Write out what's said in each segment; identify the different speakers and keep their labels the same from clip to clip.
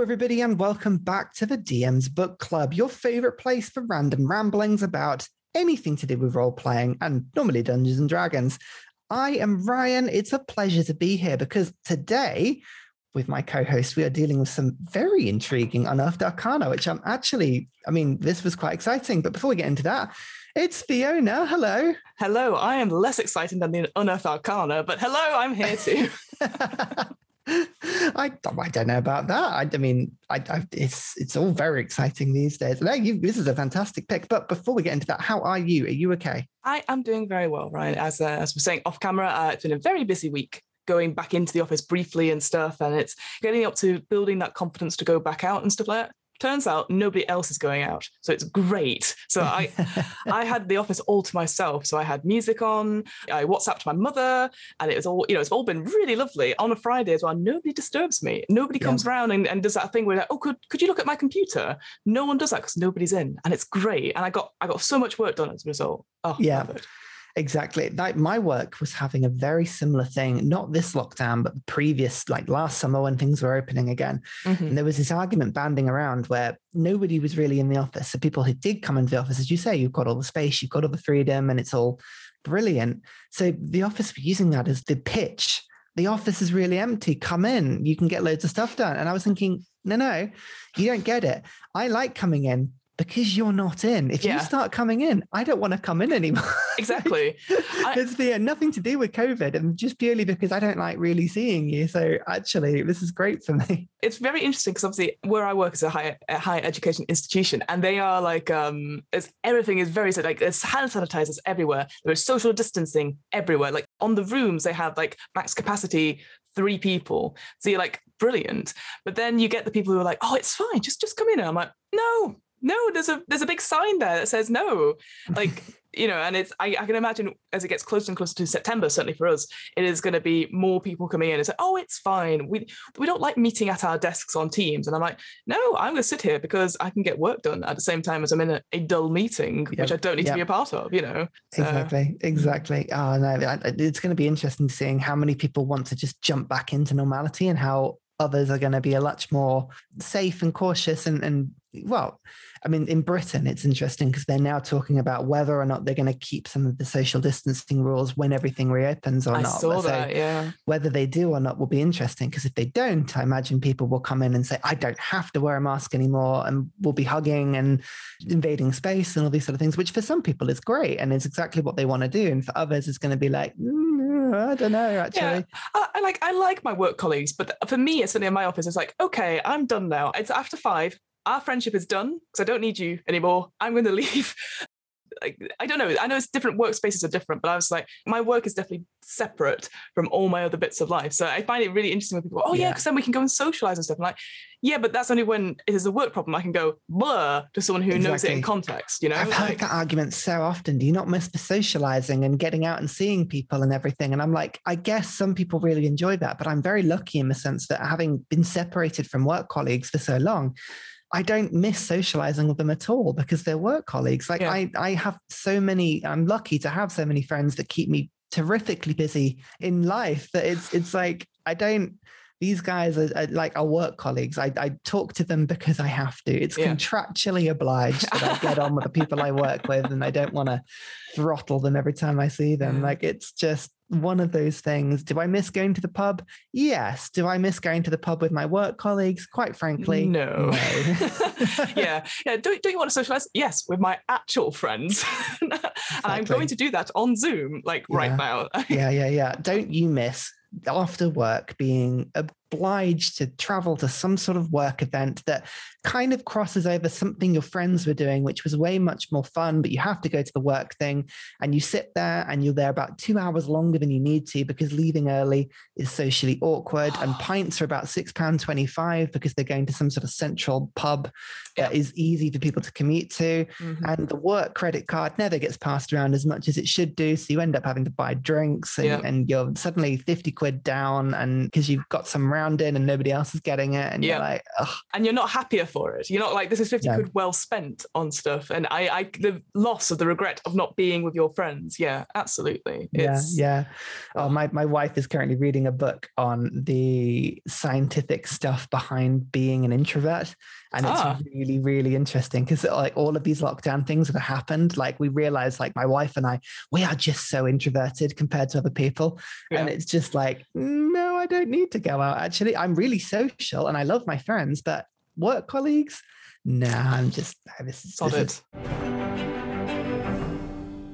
Speaker 1: Hello, everybody, and welcome back to the DM's Book Club, your favorite place for random ramblings about anything to do with role playing and normally Dungeons and Dragons. I am Ryan. It's a pleasure to be here because today, with my co host, we are dealing with some very intriguing Unearthed Arcana, which I'm actually, I mean, this was quite exciting. But before we get into that, it's Fiona. Hello.
Speaker 2: Hello. I am less excited than the Unearthed Arcana, but hello, I'm here too.
Speaker 1: I, I don't know about that. I, I mean, I, I, it's it's all very exciting these days. No, you, this is a fantastic pick. But before we get into that, how are you? Are you okay?
Speaker 2: I am doing very well, Ryan. As uh, as we're saying off camera, uh, it's been a very busy week. Going back into the office briefly and stuff, and it's getting up to building that confidence to go back out and stuff like that turns out nobody else is going out so it's great. So i i had the office all to myself. So i had music on i whatsapped my mother and it was all you know it's all been really lovely. On a friday as well nobody disturbs me. Nobody yeah. comes around and, and does that thing where like, oh could could you look at my computer? No one does that because nobody's in and it's great. And i got i got so much work done as a result. Oh
Speaker 1: yeah. perfect. Exactly. Like my work was having a very similar thing, not this lockdown, but the previous, like last summer when things were opening again. Mm-hmm. And there was this argument banding around where nobody was really in the office. So people who did come into the office, as you say, you've got all the space, you've got all the freedom, and it's all brilliant. So the office were using that as the pitch. The office is really empty. Come in. You can get loads of stuff done. And I was thinking, no, no, you don't get it. I like coming in because you're not in. If yeah. you start coming in, I don't want to come in anymore.
Speaker 2: Exactly.
Speaker 1: it's the, nothing to do with COVID and just purely because I don't like really seeing you. So actually, this is great for me.
Speaker 2: It's very interesting because obviously where I work is a higher, a higher education institution and they are like, um, it's, everything is very, like there's hand sanitizers everywhere. There is social distancing everywhere. Like on the rooms, they have like max capacity three people. So you're like, brilliant. But then you get the people who are like, oh, it's fine. Just, just come in. And I'm like, no, no there's a there's a big sign there that says no like you know and it's I, I, can imagine as it gets closer and closer to september certainly for us it is going to be more people coming in and say oh it's fine we we don't like meeting at our desks on teams and i'm like no i'm going to sit here because i can get work done at the same time as i'm in a, a dull meeting yep. which i don't need yep. to be a part of you know
Speaker 1: so. exactly exactly oh no it's going to be interesting seeing how many people want to just jump back into normality and how others are going to be a much more safe and cautious and, and well I mean, in Britain, it's interesting because they're now talking about whether or not they're going to keep some of the social distancing rules when everything reopens or
Speaker 2: I
Speaker 1: not.
Speaker 2: Saw that, yeah.
Speaker 1: Whether they do or not will be interesting because if they don't, I imagine people will come in and say, I don't have to wear a mask anymore and we'll be hugging and invading space and all these sort of things, which for some people is great and it's exactly what they want to do. And for others, it's going to be like, mm, I don't know, actually. Yeah.
Speaker 2: I, I like I like my work colleagues, but for me, it's in my office, it's like, okay, I'm done now. It's after five our friendship is done because I don't need you anymore. I'm going to leave. like, I don't know. I know it's different workspaces are different, but I was like, my work is definitely separate from all my other bits of life. So I find it really interesting when people go, oh, yeah, because yeah, then we can go and socialize and stuff. I'm like, yeah, but that's only when it is a work problem. I can go blur to someone who exactly. knows it in context, you know?
Speaker 1: I've heard that argument so often. Do you not miss the socializing and getting out and seeing people and everything? And I'm like, I guess some people really enjoy that, but I'm very lucky in the sense that having been separated from work colleagues for so long, I don't miss socializing with them at all because they're work colleagues. Like yeah. I, I have so many, I'm lucky to have so many friends that keep me terrifically busy in life that it's, it's like, I don't, these guys are, are like our work colleagues. I, I, talk to them because I have to. It's yeah. contractually obliged that I get on with the people I work with and I don't want to throttle them every time I see them. Like it's just one of those things. Do I miss going to the pub? Yes. Do I miss going to the pub with my work colleagues? Quite frankly,
Speaker 2: no. no. yeah. Yeah. Don't, don't you want to socialize? Yes, with my actual friends. and I'm going to do that on Zoom, like yeah. right now.
Speaker 1: yeah. Yeah. Yeah. Don't you miss after work being obliged to travel to some sort of work event that kind of crosses over something your friends were doing, which was way much more fun, but you have to go to the work thing and you sit there and you're there about two hours longer than you need to because leaving early is socially awkward and pints are about £6.25 because they're going to some sort of central pub that is easy for people to commute to. Mm-hmm. And the work credit card never gets passed around as much as it should do. So you end up having to buy drinks and, yeah. and you're suddenly 50 quid down and because you've got some round in and nobody else is getting it and
Speaker 2: Yeah.
Speaker 1: you're like Ugh.
Speaker 2: and you're not happier for it. You're not like this is 50
Speaker 1: No.
Speaker 2: quid well spent on stuff. And I, I the loss of the regret of not being with your friends. Yeah, absolutely.
Speaker 1: yeah yeah oh my, my wife is currently reading a book on the scientific stuff behind being an introvert and it's
Speaker 2: Ah.
Speaker 1: really really interesting because like all of these lockdown things that have happened like we realized like my wife and i we are just so introverted compared to other people. And it's just like no i don't need to go out actually. I'm really social and i love my friends but work colleagues? Nah i'm just this is,
Speaker 2: sod
Speaker 1: this is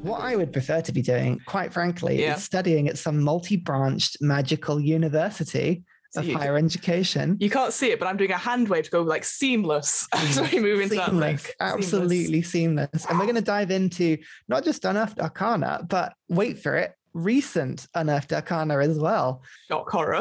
Speaker 1: what I would prefer to be doing, quite frankly,
Speaker 2: Yeah.
Speaker 1: is studying at some multi-branched magical university of
Speaker 2: you-
Speaker 1: higher education.
Speaker 2: You can't see it, but I'm doing a hand wave to go like seamless as we move into that link.
Speaker 1: absolutely seamless. And we're going to dive into not just unearthed arcana, but wait for it, recent unearthed arcana as well.
Speaker 2: Shock horror.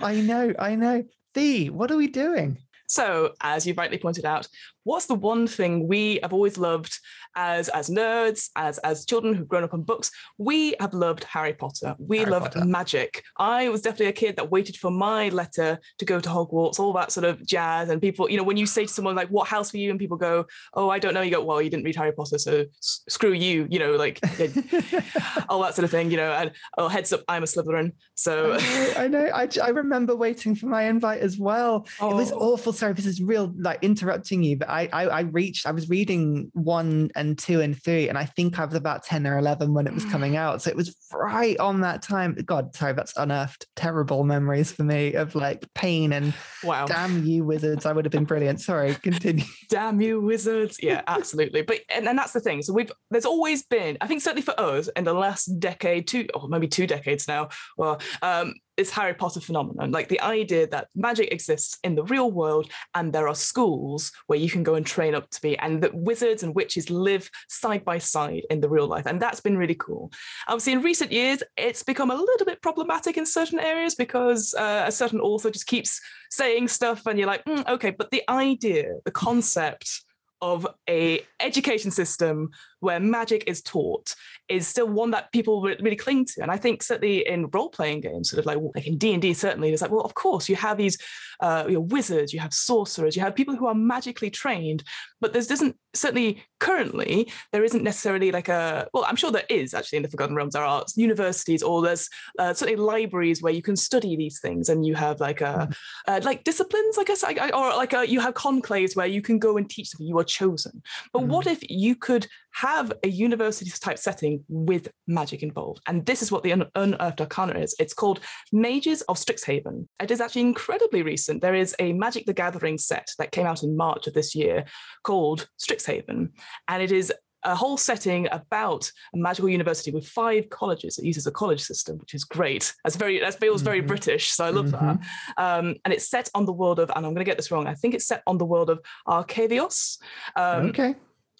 Speaker 1: I know, I know. Thee, what are we doing?
Speaker 2: So, as you rightly pointed out, what's the one thing we have always loved as as nerds, as as children who've grown up on books? We have loved Harry Potter. We
Speaker 1: Harry
Speaker 2: loved
Speaker 1: Potter.
Speaker 2: magic. I was definitely a kid that waited for my letter to go to Hogwarts, all that sort of jazz. And people, you know, when you say to someone like, "What house were you?" and people go, "Oh, I don't know," you go, "Well, you didn't read Harry Potter, so s- screw you," you know, like all that sort of thing, you know. And oh, heads up, I'm a Slytherin, so.
Speaker 1: I know, I know. I, I remember waiting for my invite as well. It was
Speaker 2: Oh.
Speaker 1: awful. Sorry, this is real, like interrupting you, but I, I, I reached, I was reading one and two and three, and I think I was about 10 or 11 when it was coming out. So it was right on that time. God, sorry, that's unearthed terrible memories for me of like pain and
Speaker 2: Wow.
Speaker 1: damn you wizards. I would have been brilliant. Sorry, continue.
Speaker 2: damn you wizards yeah absolutely but and, and that's the thing so we've there's always been i think certainly for us in the last decade two or maybe two decades now well um this harry potter phenomenon. Like the idea that magic exists in the real world and there are schools where you can go and train up to be and that wizards and witches live side by side in the real life and that's been really cool. Obviously in recent years it's become a little bit problematic in certain areas because uh, a certain author just keeps saying stuff and you're like "Mm, okay but the idea the concept of a education system where magic is taught is still one that people really cling to. And i think certainly in role-playing games sort of like, like in d&d certainly it's like well of course you have these uh, you know, wizards you have sorcerers you have people who are magically trained but there doesn't certainly currently there isn't necessarily like a well i'm sure there is actually in the forgotten realms. There are universities or there's uh, certainly libraries where you can study these things and you have like a uh, like disciplines i guess I, I, or like a, you have conclaves where you can go and teach them you are chosen. But what if you could have a university type setting with magic involved and this is what the Un- unearthed arcana is it's called mages of strixhaven it is actually incredibly recent there is a magic the gathering set that came out in march of this year called strixhaven and it is a whole setting about a magical university with five colleges. It uses a college system, which is great. That's very that feels very
Speaker 1: Mhm.
Speaker 2: British, so I love
Speaker 1: Mhm.
Speaker 2: that. Um, and it's set on the world of, and I'm going to get this wrong. I think it's set on the world of Arcavios. Um,
Speaker 1: okay.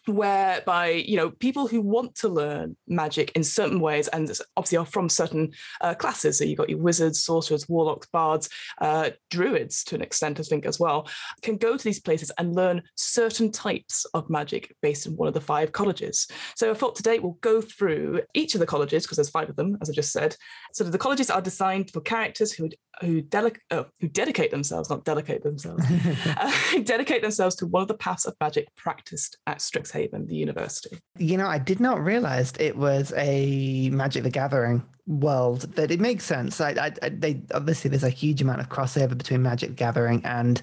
Speaker 2: Whereby you know people who want to learn magic in certain ways and obviously are from certain uh, classes. So you've got your wizards sorcerers warlocks bards uh, druids to an extent i think as well can go to these places and learn certain types of magic based in one of the five colleges. So i thought today we'll go through each of the colleges because there's five of them as i just said. So the colleges are designed for characters who who, oh, who dedicate themselves not delegate themselves uh, dedicate themselves to one of the paths of magic practiced at Strixhaven, the university.
Speaker 1: You know, I did not realize it was a Magic the Gathering world. That it makes sense. I, I, I- they obviously there's a huge amount of crossover between Magic the Gathering and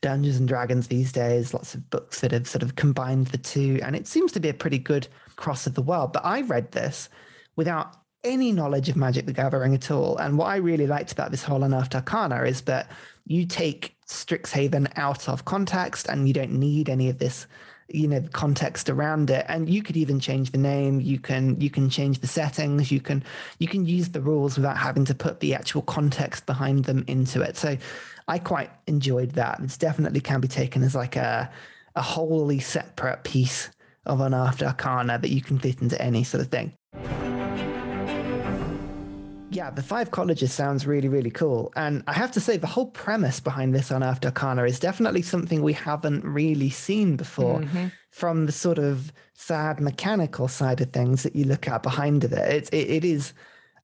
Speaker 1: Dungeons and Dragons these days. Lots of books that have sort of combined the two, and it seems to be a pretty good cross of the world. But I read this without any knowledge of Magic the Gathering at all. And what I really liked about this whole Unearthed Arcana is that you take Strixhaven out of context and you don't need any of this you know the context around it. And you could even change the name. You can you can change the settings. You can you can use the rules without having to put the actual context behind them into it. So i quite enjoyed that. It's definitely can be taken as like a a wholly separate piece of Unearthed Arcana that you can fit into any sort of thing yeah, the five colleges sounds really, really cool. And I have to say, the whole premise behind this Unearthed Arcana is definitely something we haven't really seen before
Speaker 2: Mhm.
Speaker 1: from the sort of sad mechanical side of things that you look at behind it. It, it, it is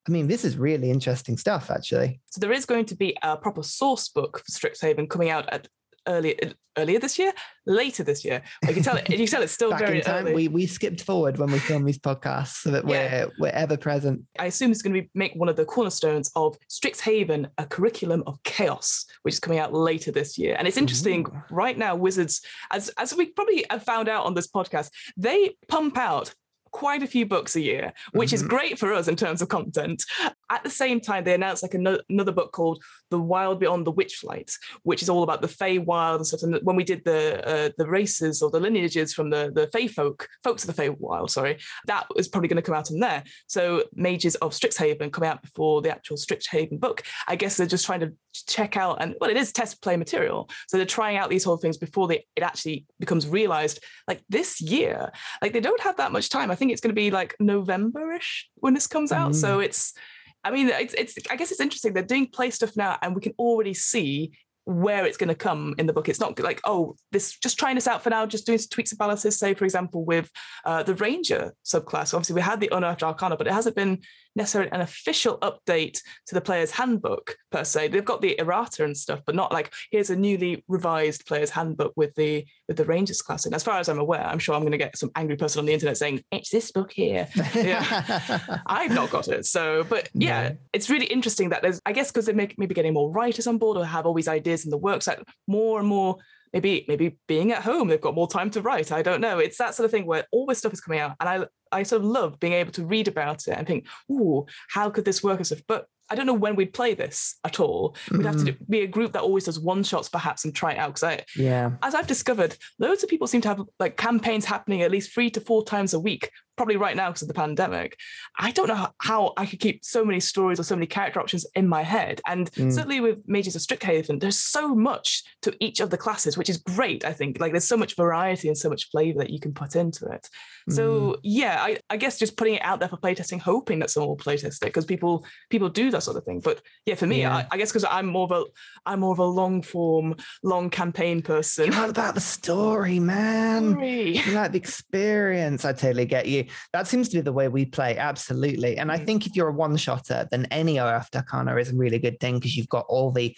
Speaker 1: I mean, this is really interesting stuff, actually.
Speaker 2: So there is going to be a proper source book for Strixhaven coming out at earlier earlier this year, later this year. You can tell it. You can tell it's still
Speaker 1: Back
Speaker 2: very
Speaker 1: time,
Speaker 2: early.
Speaker 1: we we skipped forward when we film these podcasts so that
Speaker 2: Yeah.
Speaker 1: we're we're ever present.
Speaker 2: I assume it's going to be make one of the cornerstones of Strixhaven, a curriculum of chaos, which is coming out later this year. And it's interesting right now. Wizards, as as we probably have found out on this podcast, they pump out quite a few books a year, which is
Speaker 1: Mhm.
Speaker 2: great for us in terms of content. At the same time, they announced like ano- another book called The Wild Beyond the Witchlight, which is all about the Fey Wild and stuff. And when we did the uh, the races or the lineages from the the Fey folk, folks of the Fey Wild, sorry, that is probably going to come out in there. So Mages of Strixhaven come out before the actual Strixhaven book. I guess they're just trying to check out and well, it is test play material. So they're trying out these whole things before they it actually becomes realized. Like this year, like they don't have that much time. I think it's going to be like November-ish when this comes out. So it's I mean, it's, it's I guess it's interesting. They're doing play stuff now, and we can already see where it's going to come in the book. It's not like, oh, this just trying this out for now, just doing some tweaks and balances. Say, for example, with uh, the Ranger subclass. Obviously, we had the Unearthed Arcana, but it hasn't been necessarily an official update to the player's handbook per se. They've got the errata and stuff, but not like here's a newly revised player's handbook with the with the Rangers class. And as far as I'm aware, I'm sure I'm going to get some angry person on the internet saying it's this book here. Yeah. I've not got it. So, but yeah,
Speaker 1: No.
Speaker 2: it's really interesting that there's, I guess, because they're make, maybe getting more writers on board or have all these ideas in the works, that more and more, maybe, maybe being at home, they've got more time to write. I don't know. It's that sort of thing where all this stuff is coming out, and I, I sort of love being able to read about it and think, ooh, how could this work and stuff. But I don't know when we'd play this at all. We'd have to be a group that always does one shots perhaps and try it out. Because I,
Speaker 1: yeah.
Speaker 2: as I've discovered, loads of people seem to have like campaigns happening at least three to four times a week, probably right now because of the pandemic. I don't know how- I could keep so many stories or so many character options in my head. And
Speaker 1: Mm.
Speaker 2: certainly with Mages of Strixhaven, there's so much to each of the classes, which is great, I think. Like there's so much variety and so much flavor that you can put into it. So yeah, I, I guess just putting it out there for playtesting, hoping that someone will playtest it because people people do that sort of thing. But yeah, for me,
Speaker 1: Yeah.
Speaker 2: I, I guess because I'm more of a I'm more of a long form, long campaign person.
Speaker 1: You're about the story, man. You like the experience. I totally get you. That seems to be the way we play. Absolutely. And I
Speaker 2: Mm.
Speaker 1: think if you're a one shotter, then any OF Arcana is a really good thing because you've got all the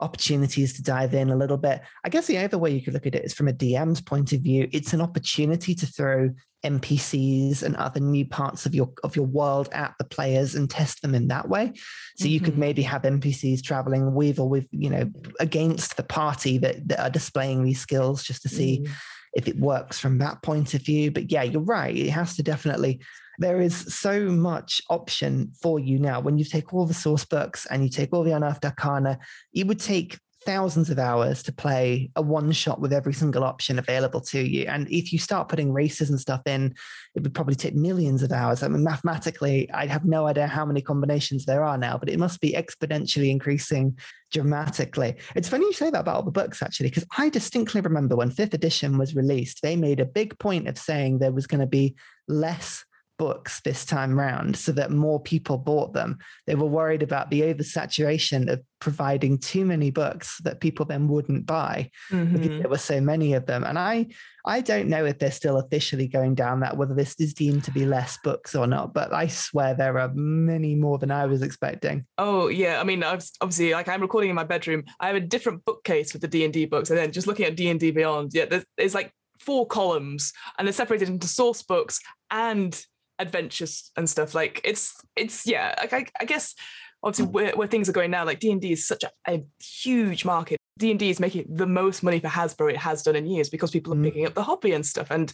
Speaker 1: opportunities to dive in a little bit. I guess the other way you could look at it is from a DM's point of view. It's an opportunity to throw NPCs and other new parts of your of your world at the players and test them in that way. So you could
Speaker 2: Mhm.
Speaker 1: maybe have NPCs traveling with or with, you know, against the party that, that are displaying these skills just to see
Speaker 2: Mm.
Speaker 1: if it works from that point of view. But yeah, you're right. It has to definitely, there is so much option for you now. When you take all the source books and you take all the unearthed arcana, it would take thousands of hours to play a one shot with every single option available to you. And if you start putting races and stuff in, it would probably take millions of hours. I mean, mathematically, I have no idea how many combinations there are now, but it must be exponentially increasing dramatically. It's funny you say that about all the books, actually, because I distinctly remember when fifth edition was released, they made a big point of saying there was going to be less books this time round so that more people bought them. They were worried about the oversaturation of providing too many books that people then wouldn't buy because
Speaker 2: Mhm.
Speaker 1: there were so many of them. And I I don't know if they're still officially going down that, whether this is deemed to be less books or not, but I swear there are many more than I was expecting.
Speaker 2: Oh yeah, I mean, I've, obviously, like I'm recording in my bedroom. I have a different bookcase with the D and D books, and then just looking at D and D Beyond, yeah, there's, there's like four columns, and they're separated into source books and adventures and stuff. Like it's it's yeah, like I, I guess obviously where, where things are going now, like D and D is such a, a huge market. D and D is making the most money for Hasbro it has done in years because people are
Speaker 1: Mm.
Speaker 2: picking up the hobby and stuff. And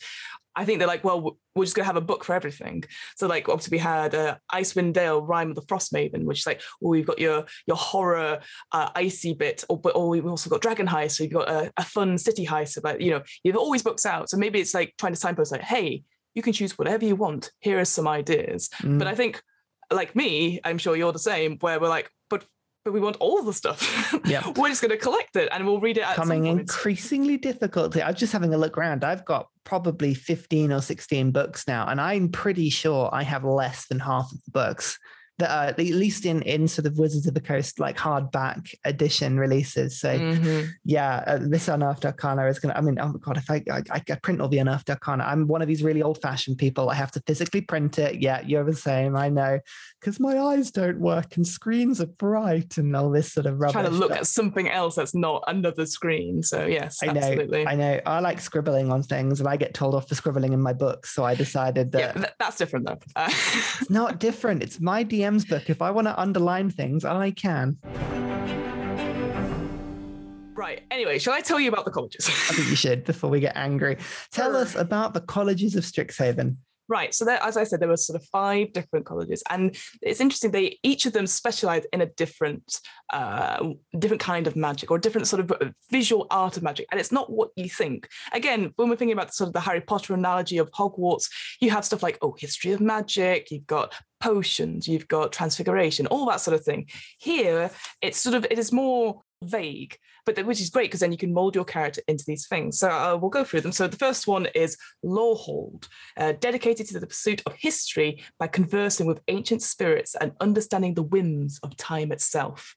Speaker 2: I think they're like, well, we're just gonna have a book for everything. So like obviously we had uh, Icewind Dale, Rime of the Frost Maiden, which is like, oh, you've got your your horror uh, icy bit, or but or we've also got Dragon Heist, so you've got a, a fun city heist about you know you've always books out. So maybe it's like trying to signpost like, hey, you can choose whatever you want. Here are some ideas.
Speaker 1: Mm.
Speaker 2: But I think like me, I'm sure you're the same, where we're like, but but we want all the stuff.
Speaker 1: Yeah,
Speaker 2: we're just going to collect it and we'll read it
Speaker 1: Coming increasingly difficult. I'm just having a look around. I've got probably 15 or 16 books now, and I'm pretty sure I have less than half of the books that are at least in in sort of Wizards of the Coast like hardback edition releases. So
Speaker 2: Mhm.
Speaker 1: yeah, uh, this Unearthed Arcana is gonna. I mean, oh my god, if I, I I print all the Unearthed Arcana, I'm one of these really old fashioned people. I have to physically print it. Yeah, you're the same. I know, because my eyes don't work and screens are bright and all this sort of rubbish.
Speaker 2: Trying to look at something else that's not another screen. So yes,
Speaker 1: I know,
Speaker 2: absolutely.
Speaker 1: I know. I like scribbling on things, and I get told off for scribbling in my books. So I decided that
Speaker 2: yeah, that's different though.
Speaker 1: It's not different. It's my DM's book. If I want to underline things, I can.
Speaker 2: right. Anyway, shall I tell you about the colleges?
Speaker 1: I think you should before we get angry. Tell us about the colleges of Strixhaven.
Speaker 2: Right. So there, as I said, there were sort of five different colleges, and it's interesting. They each of them specialize in a different, uh, different kind of magic or different sort of uh, visual art of magic, and it's not what you think. Again, when we're thinking about sort of the Harry Potter analogy of Hogwarts, you have stuff like oh, history of magic. You've got potions. You've got transfiguration. All that sort of thing. Here, it's sort of it is more vague but which is great because then you can mold your character into these things. So uh, we'll go through them. So the first one is Lorehold, uh, dedicated to the pursuit of history by conversing with ancient spirits and understanding the whims of time itself,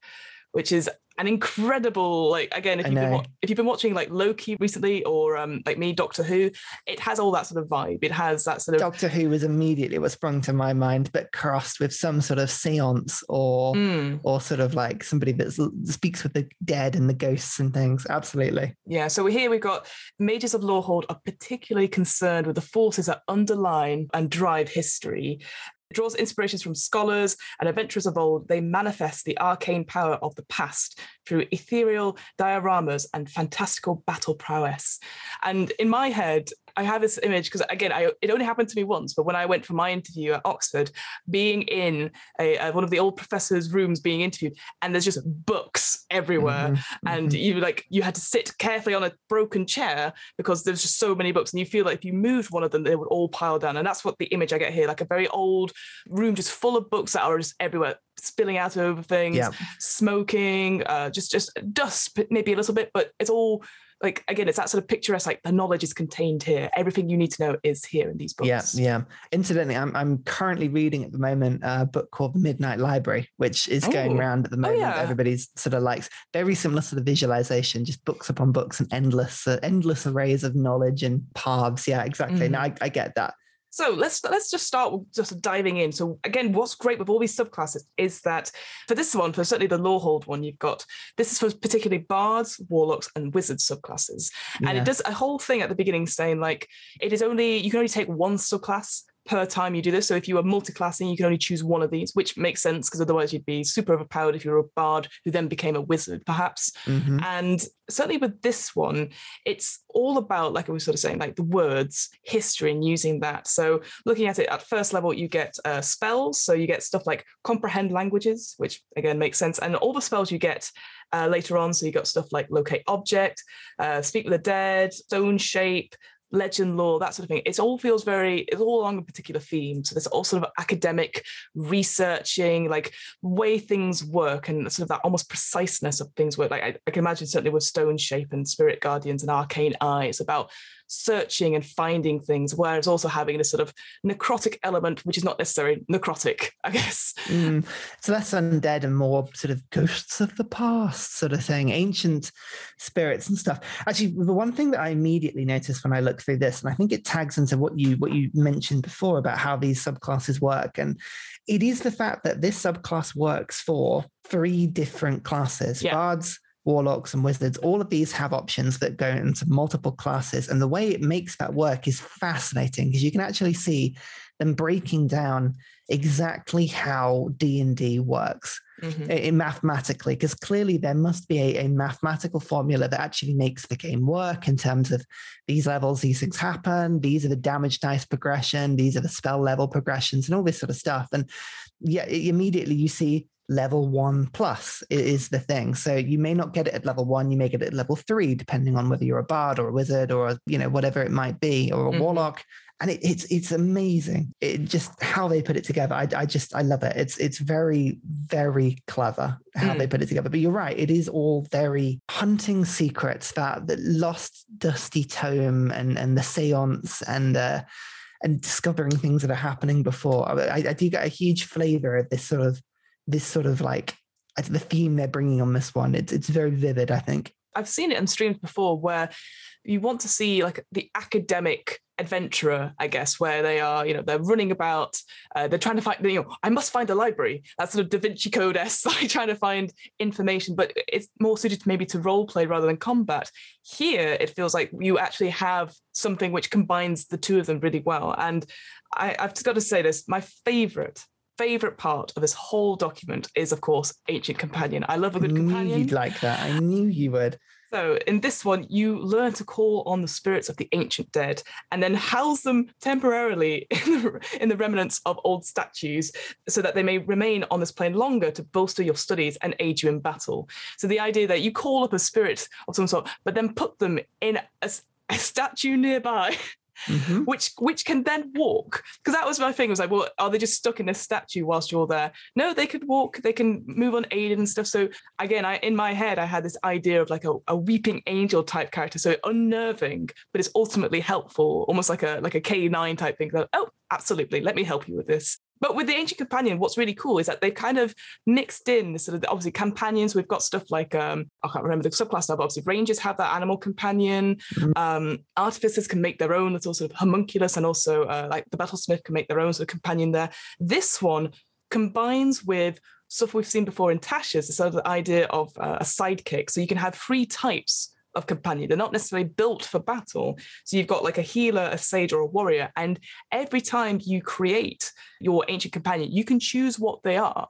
Speaker 2: which is an incredible like again if you've been if you've been watching like Loki recently or um like me Doctor Who it has all that sort of vibe it has that sort of
Speaker 1: Doctor Who was immediately what sprung to my mind, but crossed with some sort of seance or
Speaker 2: Mm.
Speaker 1: or sort of like somebody that speaks with the dead and the ghosts and things. Absolutely.
Speaker 2: Yeah, so here we've got mages of Lorehold are particularly concerned with the forces that underline and drive history. Draws inspirations from scholars and adventurers of old. They manifest the arcane power of the past through ethereal dioramas and fantastical battle prowess. And in my head, I have this image because again, I, it only happened to me once. But when I went for my interview at Oxford, being in a, uh, one of the old professors' rooms, being interviewed, and there's just books everywhere
Speaker 1: Mhm,
Speaker 2: and
Speaker 1: mhm.
Speaker 2: you like you had to sit carefully on a broken chair because there's just so many books and you feel like if you moved one of them they would all pile down and that's what the image i get here like a very old room just full of books that are just everywhere spilling out over things
Speaker 1: yeah.
Speaker 2: smoking uh just just dust maybe a little bit but it's all like again it's that sort of picturesque like the knowledge is contained here everything you need to know is here in these books
Speaker 1: Yeah, yeah. Incidentally, I'm I'm currently reading at the moment a book called The Midnight Library, which is going
Speaker 2: Oh.
Speaker 1: around at the
Speaker 2: Oh,
Speaker 1: moment.
Speaker 2: yeah.
Speaker 1: Everybody's sort of likes very similar sort of visualization, just books upon books and endless uh, endless arrays of knowledge and paths. Yeah, exactly. No, I, I get that.
Speaker 2: So let's let's just start with just diving in. So again, what's great with all these subclasses is that for this one, for certainly the Lorehold one, you've got this is for particularly bards, warlocks, and wizards subclasses, and it does a whole thing at the beginning saying like it is only you can only take one subclass per time you do this. So if you are multi-classing, you can only choose one of these, which makes sense because otherwise you'd be super overpowered if you were a bard who then became a wizard, perhaps.
Speaker 1: Mhm.
Speaker 2: And certainly with this one, it's all about, like I was sort of saying, like the words, history, and using that. So looking at it at first level, you get uh, spells. So you get stuff like comprehend languages, which again makes sense. And all the spells you get uh, later on. So you got stuff like locate object, uh, speak with the dead, stone shape. Legend lore, that sort of thing. It all feels very, it's all along a particular theme. So there's all sort of academic researching, like way things work and sort of that almost preciseness of things work. Like I, I can imagine certainly with Stone Shape and Spirit Guardians and Arcane Eye, it's about searching and finding things, whereas also having this sort of necrotic element, which is not necessarily necrotic, I guess.
Speaker 1: Mm. It's less undead and more sort of ghosts of the past, sort of thing, ancient spirits and stuff. Actually, the one thing that I immediately noticed when I looked through this, and I think it tags into what you what you mentioned before about how these subclasses work, and it is the fact that this subclass works for three different classes:
Speaker 2: Yeah.
Speaker 1: bards. Warlocks and wizards, all of these have options that go into multiple classes. And the way it makes that work is fascinating because you can actually see them breaking down exactly how d&d works
Speaker 2: Mhm.
Speaker 1: i- mathematically because clearly there must be a, a mathematical formula that actually makes the game work in terms of these levels these things happen these are the damage dice progression these are the spell level progressions and all this sort of stuff and yeah immediately you see level one plus is the thing so you may not get it at level one you may get it at level three depending on whether you're a bard or a wizard or you know whatever it might be or a
Speaker 2: Mhm.
Speaker 1: warlock and it, it's it's amazing. It just how they put it together. I, I just I love it. It's it's very very clever how
Speaker 2: Mm.
Speaker 1: they put it together. But you're right. It is all very hunting secrets that the lost dusty tome and and the seance and uh, and discovering things that are happening before. I, I do get a huge flavor of this sort of this sort of like the theme they're bringing on this one. It's it's very vivid. I think
Speaker 2: I've seen it in streams before where you want to see like the academic adventurer, I guess, where they are, you know, they're running about, uh, they're trying to find, you know, I must find a library. That's sort of Da Vinci Code s, like trying to find information, but it's more suited maybe to role play rather than combat. Here, it feels like you actually have something which combines the two of them really well. And I, I've just got to say this: my favorite favorite part of this whole document is, of course, Ancient Companion. I love a good companion.
Speaker 1: You'd like that. I knew you would.
Speaker 2: So in this one, you learn to call on the spirits of the ancient dead and then house them temporarily in the, in the remnants of old statues so that they may remain on this plane longer to bolster your studies and aid you in battle. So the idea that you call up a spirit of some sort, but then put them in a, a statue nearby mm-hmm. which which can then walk. Because that was my thing. Was like, well, are they just stuck in a statue whilst you're there? No, they could walk. They can move unaided and stuff. So again, I in my head, I had this idea of like a, a weeping angel type character. So unnerving, but it's ultimately helpful, almost like a like a K9 type thing. That oh, absolutely, let me help you with this. But with the Ancient Companion, what's really cool is that they've kind of mixed in the sort of the, obviously companions. We've got stuff like um, I can't remember the subclass now, but obviously Rangers have that animal companion. Mm-hmm. Um, artificers can make their own little sort of homunculus, and also uh, like the Battlesmith can make their own sort of companion there. This one combines with stuff we've seen before in Tasha's, the sort of the idea of uh, a sidekick. So you can have three types of companion. They're not necessarily built for battle. So you've got like a healer, a sage, or a warrior. And every time you create your ancient companion, you can choose what they are.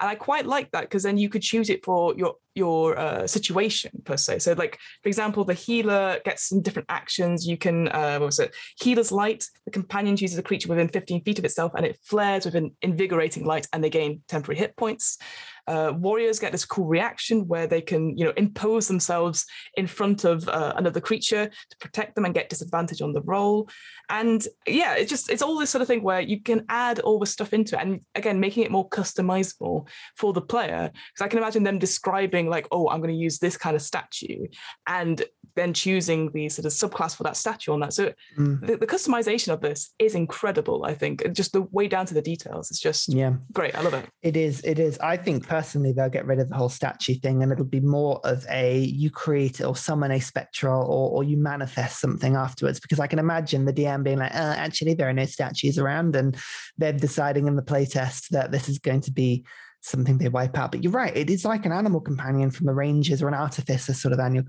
Speaker 2: And I quite like that because then you could choose it for your your uh, situation per se. So, like for example, the healer gets some different actions. You can uh, what was it? Healer's light. The companion chooses a creature within 15 feet of itself, and it flares with an invigorating light, and they gain temporary hit points. Uh, warriors get this cool reaction where they can, you know, impose themselves in front of uh, another creature to protect them and get disadvantage on the roll. And yeah, it's just it's all this sort of thing where you can add all the stuff into it, and again, making it more customizable for the player. Because I can imagine them describing like, oh, I'm going to use this kind of statue, and then choosing the sort of subclass for that statue on that. So mm. the, the, customization of this is incredible. I think just the way down to the details is just yeah great. I love it.
Speaker 1: It is. It is. I think personally they'll get rid of the whole statue thing, and it'll be more of a you create or summon a spectral or or you manifest something afterwards. Because I can imagine the DM being like, uh, actually there are no statues around, and they're deciding in the playtest that this is going to be something they wipe out. But you're right; it is like an animal companion from the Rangers or an artificer sort of annual.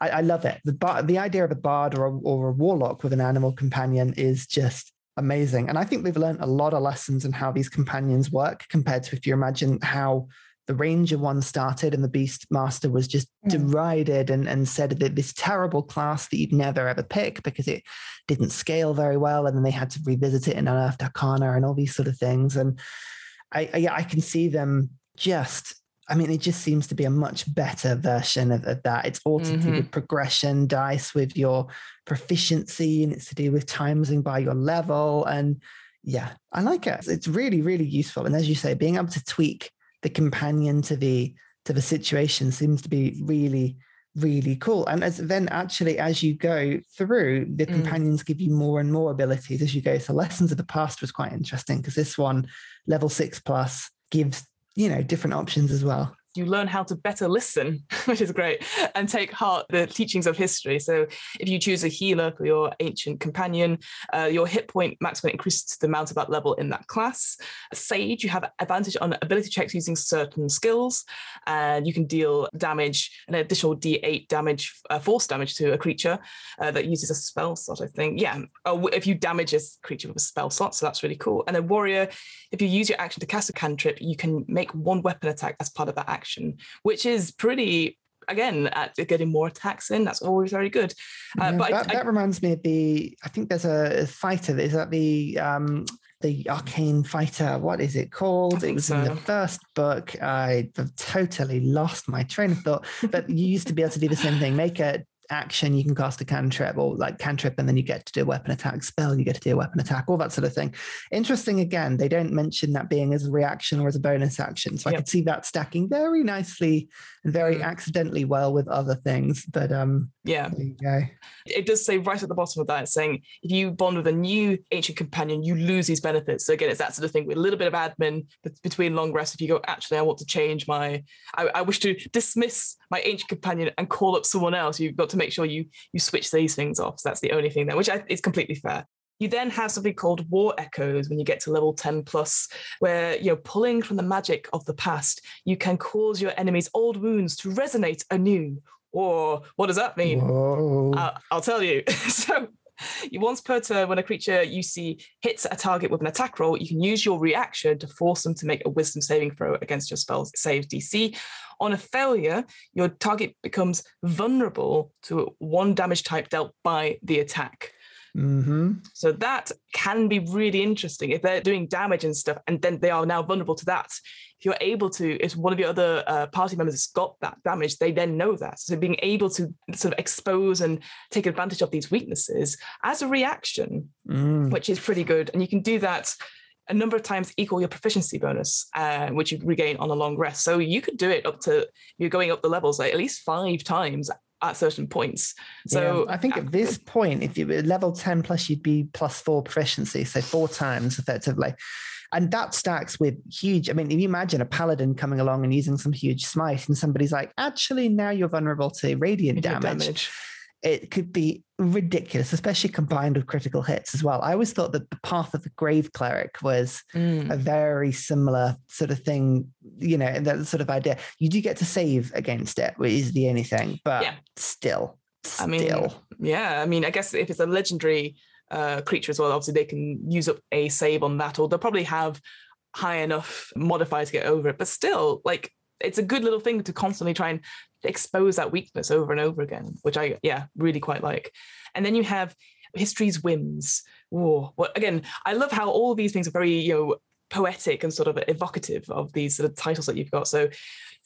Speaker 1: I, I love it. The bar, the idea of a bard or a, or a warlock with an animal companion is just amazing. And I think we've learned a lot of lessons in how these companions work compared to if you imagine how the Ranger one started and the Beast Master was just mm. derided and, and said that this terrible class that you'd never ever pick because it didn't scale very well. And then they had to revisit it in Unearthed Arcana and all these sort of things. And I, I, I can see them just I mean, it just seems to be a much better version of, of that. It's all to mm-hmm. do with progression dice, with your proficiency, and it's to do with timesing by your level. And yeah, I like it. It's really, really useful. And as you say, being able to tweak the companion to the to the situation seems to be really, really cool. And as then actually as you go through, the mm. companions give you more and more abilities as you go. So lessons of the past was quite interesting because this one, level six plus, gives you know different options as well
Speaker 2: you learn how to better listen, which is great, and take heart the teachings of history. So, if you choose a healer for your ancient companion, uh, your hit point maximum increases to the amount of that level in that class. A sage, you have advantage on ability checks using certain skills, and you can deal damage, an additional D8 damage, uh, force damage to a creature uh, that uses a spell slot. I think, yeah. If you damage a creature with a spell slot, so that's really cool. And then warrior, if you use your action to cast a cantrip, you can make one weapon attack as part of that action action, which is pretty again at getting more attacks in. That's always very good.
Speaker 1: Uh, yeah, but that, I, that I, reminds me of the. I think there's a fighter. Is that the um, the arcane fighter? What is it called? It was so. in the first book. I have totally lost my train of thought. But you used to be able to do the same thing. Make a action, you can cast a cantrip or like cantrip, and then you get to do a weapon attack spell, you get to do a weapon attack, all that sort of thing. Interesting again, they don't mention that being as a reaction or as a bonus action. So yep. I could see that stacking very nicely very mm. accidentally well with other things. But um
Speaker 2: Yeah.
Speaker 1: There you go.
Speaker 2: It does say right at the bottom of that, saying if you bond with a new ancient companion, you lose these benefits. So again, it's that sort of thing with a little bit of admin between long rests. If you go, actually, I want to change my, I, I wish to dismiss my ancient companion and call up someone else, you've got to make sure you you switch these things off. So that's the only thing there, which I, is completely fair. You then have something called war echoes when you get to level 10 plus, where you're pulling from the magic of the past, you can cause your enemy's old wounds to resonate anew. Or what does that mean? Uh, I'll tell you. so once per turn, when a creature you see hits a target with an attack roll, you can use your reaction to force them to make a wisdom saving throw against your spell's save DC. On a failure, your target becomes vulnerable to one damage type dealt by the attack.
Speaker 1: Mm-hmm.
Speaker 2: So that can be really interesting if they're doing damage and stuff, and then they are now vulnerable to that. If you're able to, if one of your other uh, party members has got that damage, they then know that. So being able to sort of expose and take advantage of these weaknesses as a reaction,
Speaker 1: mm.
Speaker 2: which is pretty good, and you can do that a number of times equal your proficiency bonus, uh, which you regain on a long rest. So you could do it up to you're going up the levels like at least five times at certain points. So
Speaker 1: yeah, I think at this point, if you were level 10 plus, you'd be plus four proficiency, so four times effectively. And that stacks with huge. I mean, if you imagine a paladin coming along and using some huge smite, and somebody's like, actually, now you're vulnerable to radiant, damage. damage it could be ridiculous, especially combined with critical hits as well. I always thought that the path of the grave cleric was
Speaker 2: mm.
Speaker 1: a very similar sort of thing, you know, and that sort of idea. You do get to save against it, which is the only thing, but yeah. still, still.
Speaker 2: I mean, yeah, I mean, I guess if it's a legendary uh, creature as well, obviously they can use up a save on that, or they'll probably have high enough modifier to get over it. But still, like it's a good little thing to constantly try and expose that weakness over and over again, which I yeah really quite like. And then you have history's whims. Oh, well, again, I love how all of these things are very you know poetic and sort of evocative of these sort of titles that you've got. So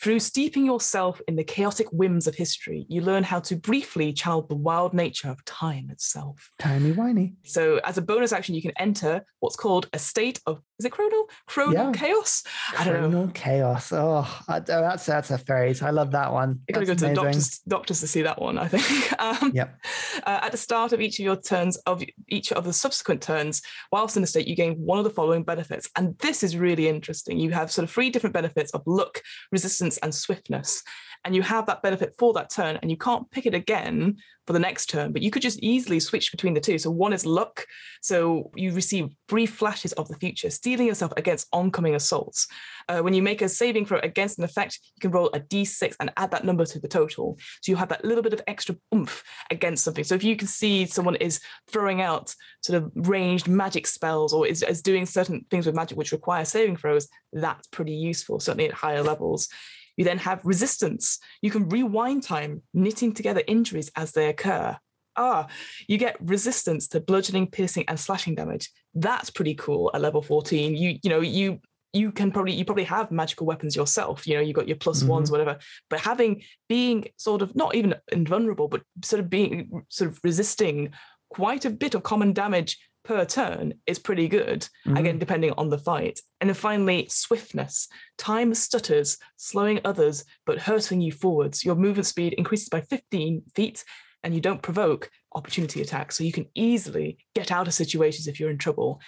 Speaker 2: through steeping yourself in the chaotic whims of history, you learn how to briefly channel the wild nature of time itself.
Speaker 1: Timey wimey.
Speaker 2: So, as a bonus action, you can enter what's called a state of is it chronal chronal yeah. chaos?
Speaker 1: I don't know. chaos. Oh, I, oh, that's that's a phrase. I love that one.
Speaker 2: You gotta go to the doctors doctors to see that one. I think.
Speaker 1: Um, yep.
Speaker 2: Uh, at the start of each of your turns of each of the subsequent turns, whilst in the state, you gain one of the following benefits, and this is really interesting. You have sort of three different benefits of luck, resistance and swiftness. And you have that benefit for that turn, and you can't pick it again for the next turn, but you could just easily switch between the two. So one is luck. So you receive brief flashes of the future, steeling yourself against oncoming assaults. Uh, when you make a saving throw against an effect, you can roll a d6 and add that number to the total. So you have that little bit of extra oomph against something. So if you can see someone is throwing out sort of ranged magic spells or is, is doing certain things with magic which require saving throws, that's pretty useful, certainly at higher levels. You then have resistance. You can rewind time, knitting together injuries as they occur. Ah, you get resistance to bludgeoning, piercing, and slashing damage. That's pretty cool at level 14. You, you know, you you can probably you probably have magical weapons yourself you know you got your plus mm-hmm. ones whatever but having being sort of not even invulnerable but sort of being sort of resisting quite a bit of common damage per turn is pretty good, mm-hmm. again, depending on the fight. And then finally, swiftness. Time stutters, slowing others, but hurting you forwards. Your movement speed increases by 15 feet, and you don't provoke opportunity attacks. So you can easily get out of situations if you're in trouble.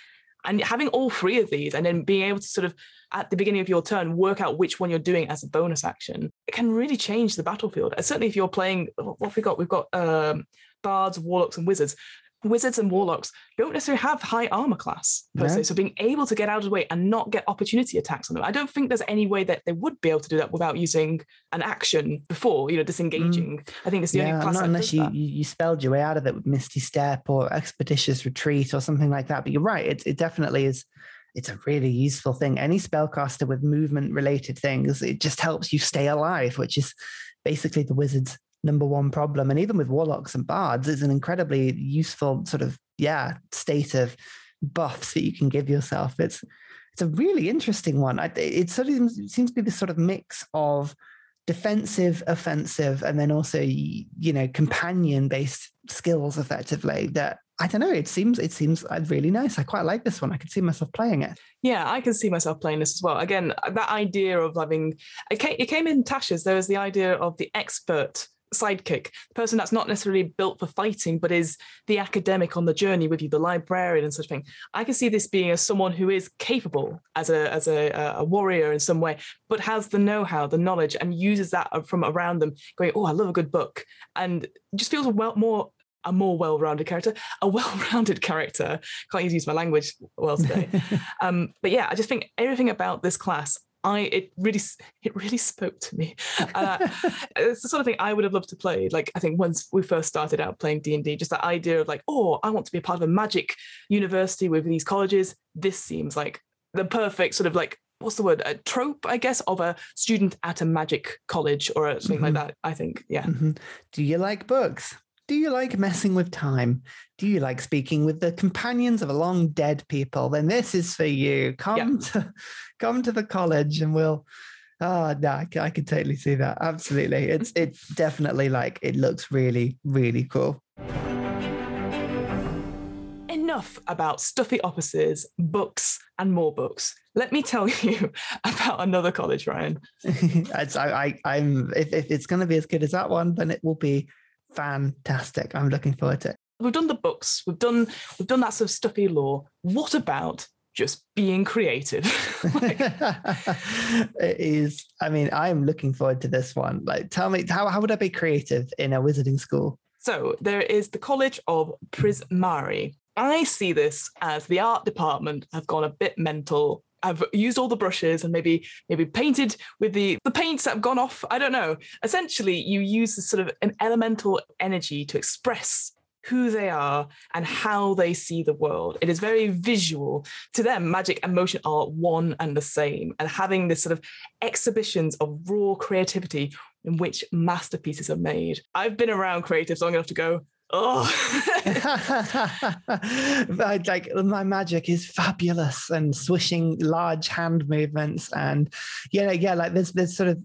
Speaker 2: And having all three of these, and then being able to sort of at the beginning of your turn work out which one you're doing as a bonus action, it can really change the battlefield. And certainly, if you're playing, what have we got? We've got um, bards, warlocks, and wizards wizards and warlocks don't necessarily have high armor class per se. So being able to get out of the way and not get opportunity attacks on them, I don't think there's any way that they would be able to do that without using an action before, you know, disengaging. Mm. I think it's the yeah, only class.
Speaker 1: Not unless you, you spelled your way out of it with Misty Step or Expeditious Retreat or something like that. But you're right, it, it definitely is it's a really useful thing. Any spellcaster with movement related things, it just helps you stay alive, which is basically the wizard's number one problem. And even with warlocks and bards, it's an incredibly useful sort of yeah state of buffs that you can give yourself. It's it's a really interesting one. It sort of seems to be this sort of mix of defensive, offensive, and then also you know companion based skills effectively that I don't know. It seems it seems uh, really nice. I quite like this one. I could see myself playing it.
Speaker 2: Yeah, I can see myself playing this as well. Again, that idea of having it came, it came in Tasha's. There was the idea of the expert sidekick, the person that's not necessarily built for fighting, but is the academic on the journey with you, the librarian and such thing. I can see this being as someone who is capable as a as a, a warrior in some way, but has the know-how, the knowledge, and uses that from around them, going, "Oh, I love a good book," and just feels well more a more well-rounded character, a well-rounded character. Can't use my language well today. um, but yeah, I just think everything about this class I it really it really spoke to me. Uh, it's the sort of thing I would have loved to play. Like I think once we first started out playing D and D, just that idea of like, oh, I want to be a part of a magic university with these colleges. This seems like the perfect sort of like what's the word a trope i guess of a student at a magic college or something mm-hmm. like that i think yeah mm-hmm.
Speaker 1: do you like books do you like messing with time? Do you like speaking with the companions of long dead people? Then this is for you. Come to come to the college and we'll Oh no, I can, I can totally see that. Absolutely. It's it's definitely like it looks really, really cool.
Speaker 2: Enough about stuffy offices, books, and more books. Let me tell you about another college, Ryan.
Speaker 1: I, I, I'm if, if it's going to be as good as that one, then it will be fantastic. I'm looking forward to it.
Speaker 2: We've done the books. We've done we've done that sort of stuffy law. What about just being creative?
Speaker 1: it is. I mean, I'm looking forward to this one. Like, tell me how how would I be creative in a wizarding school?
Speaker 2: So there is the College of Prismari. I see this as the art department have gone a bit mental I've used all the brushes and maybe maybe painted with the the paints that have gone off. I don't know. Essentially, you use this sort of an elemental energy to express who they are and how they see the world. It is very visual. To them, magic and motion are one and the same. And having this sort of exhibitions of raw creativity in which masterpieces are made. I've been around creatives long enough to go, Oh,
Speaker 1: like my magic is fabulous and swishing large hand movements and yeah, yeah, like there's there's sort of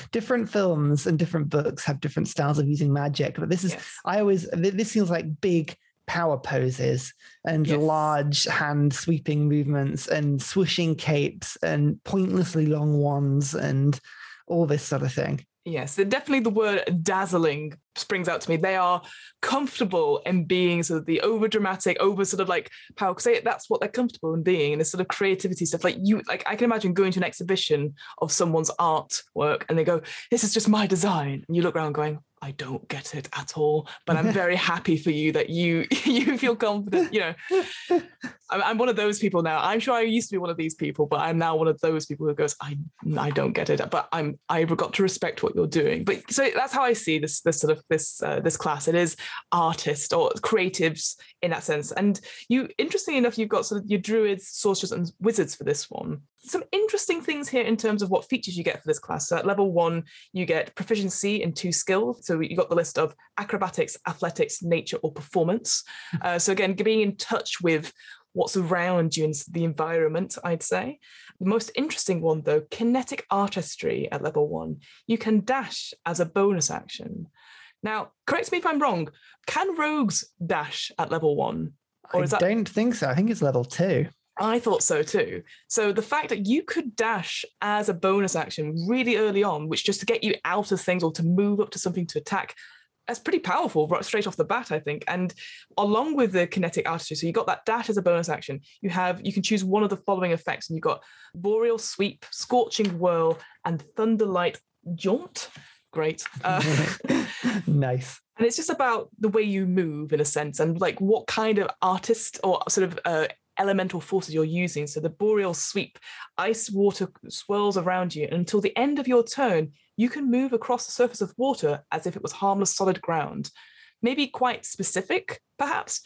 Speaker 1: different films and different books have different styles of using magic, but this is yes. I always this feels like big power poses and yes. large hand sweeping movements and swishing capes and pointlessly long wands and all this sort of thing.
Speaker 2: Yes, definitely the word dazzling springs out to me. They are comfortable in being sort of the over dramatic, over sort of like power. Because that's what they're comfortable in being, and this sort of creativity stuff. Like you, like I can imagine going to an exhibition of someone's artwork, and they go, "This is just my design," and you look around going, I don't get it at all, but I'm very happy for you that you you feel confident. You know, I'm, I'm, one of those people now. I'm sure I used to be one of these people, but I'm now one of those people who goes, I I don't get it, but I'm I've got to respect what you're doing. But so that's how I see this this sort of this uh, this class. It is artists or creatives in that sense. And you, interestingly enough, you've got sort of your druids, sorcerers, and wizards for this one. Some interesting things here in terms of what features you get for this class. So at level one, you get proficiency in two skills. So you got the list of acrobatics, athletics, nature, or performance. Hmm. Uh, so again, being in touch with what's around you and the environment, I'd say. The most interesting one, though, kinetic artistry at level one. You can dash as a bonus action. Now, correct me if I'm wrong. Can rogues dash at level one?
Speaker 1: Or I that... don't think so. I think it's level two.
Speaker 2: I thought so too. So the fact that you could dash as a bonus action really early on, which just to get you out of things or to move up to something to attack, that's pretty powerful right straight off the bat, I think. And along with the kinetic artistry, so you got that dash as a bonus action. You have you can choose one of the following effects, and you've got boreal sweep, scorching whirl, and thunderlight jaunt great. Uh,
Speaker 1: nice.
Speaker 2: And it's just about the way you move in a sense and like what kind of artist or sort of uh, elemental forces you're using. So the boreal sweep, ice water swirls around you. And until the end of your turn, you can move across the surface of water as if it was harmless solid ground. Maybe quite specific, perhaps,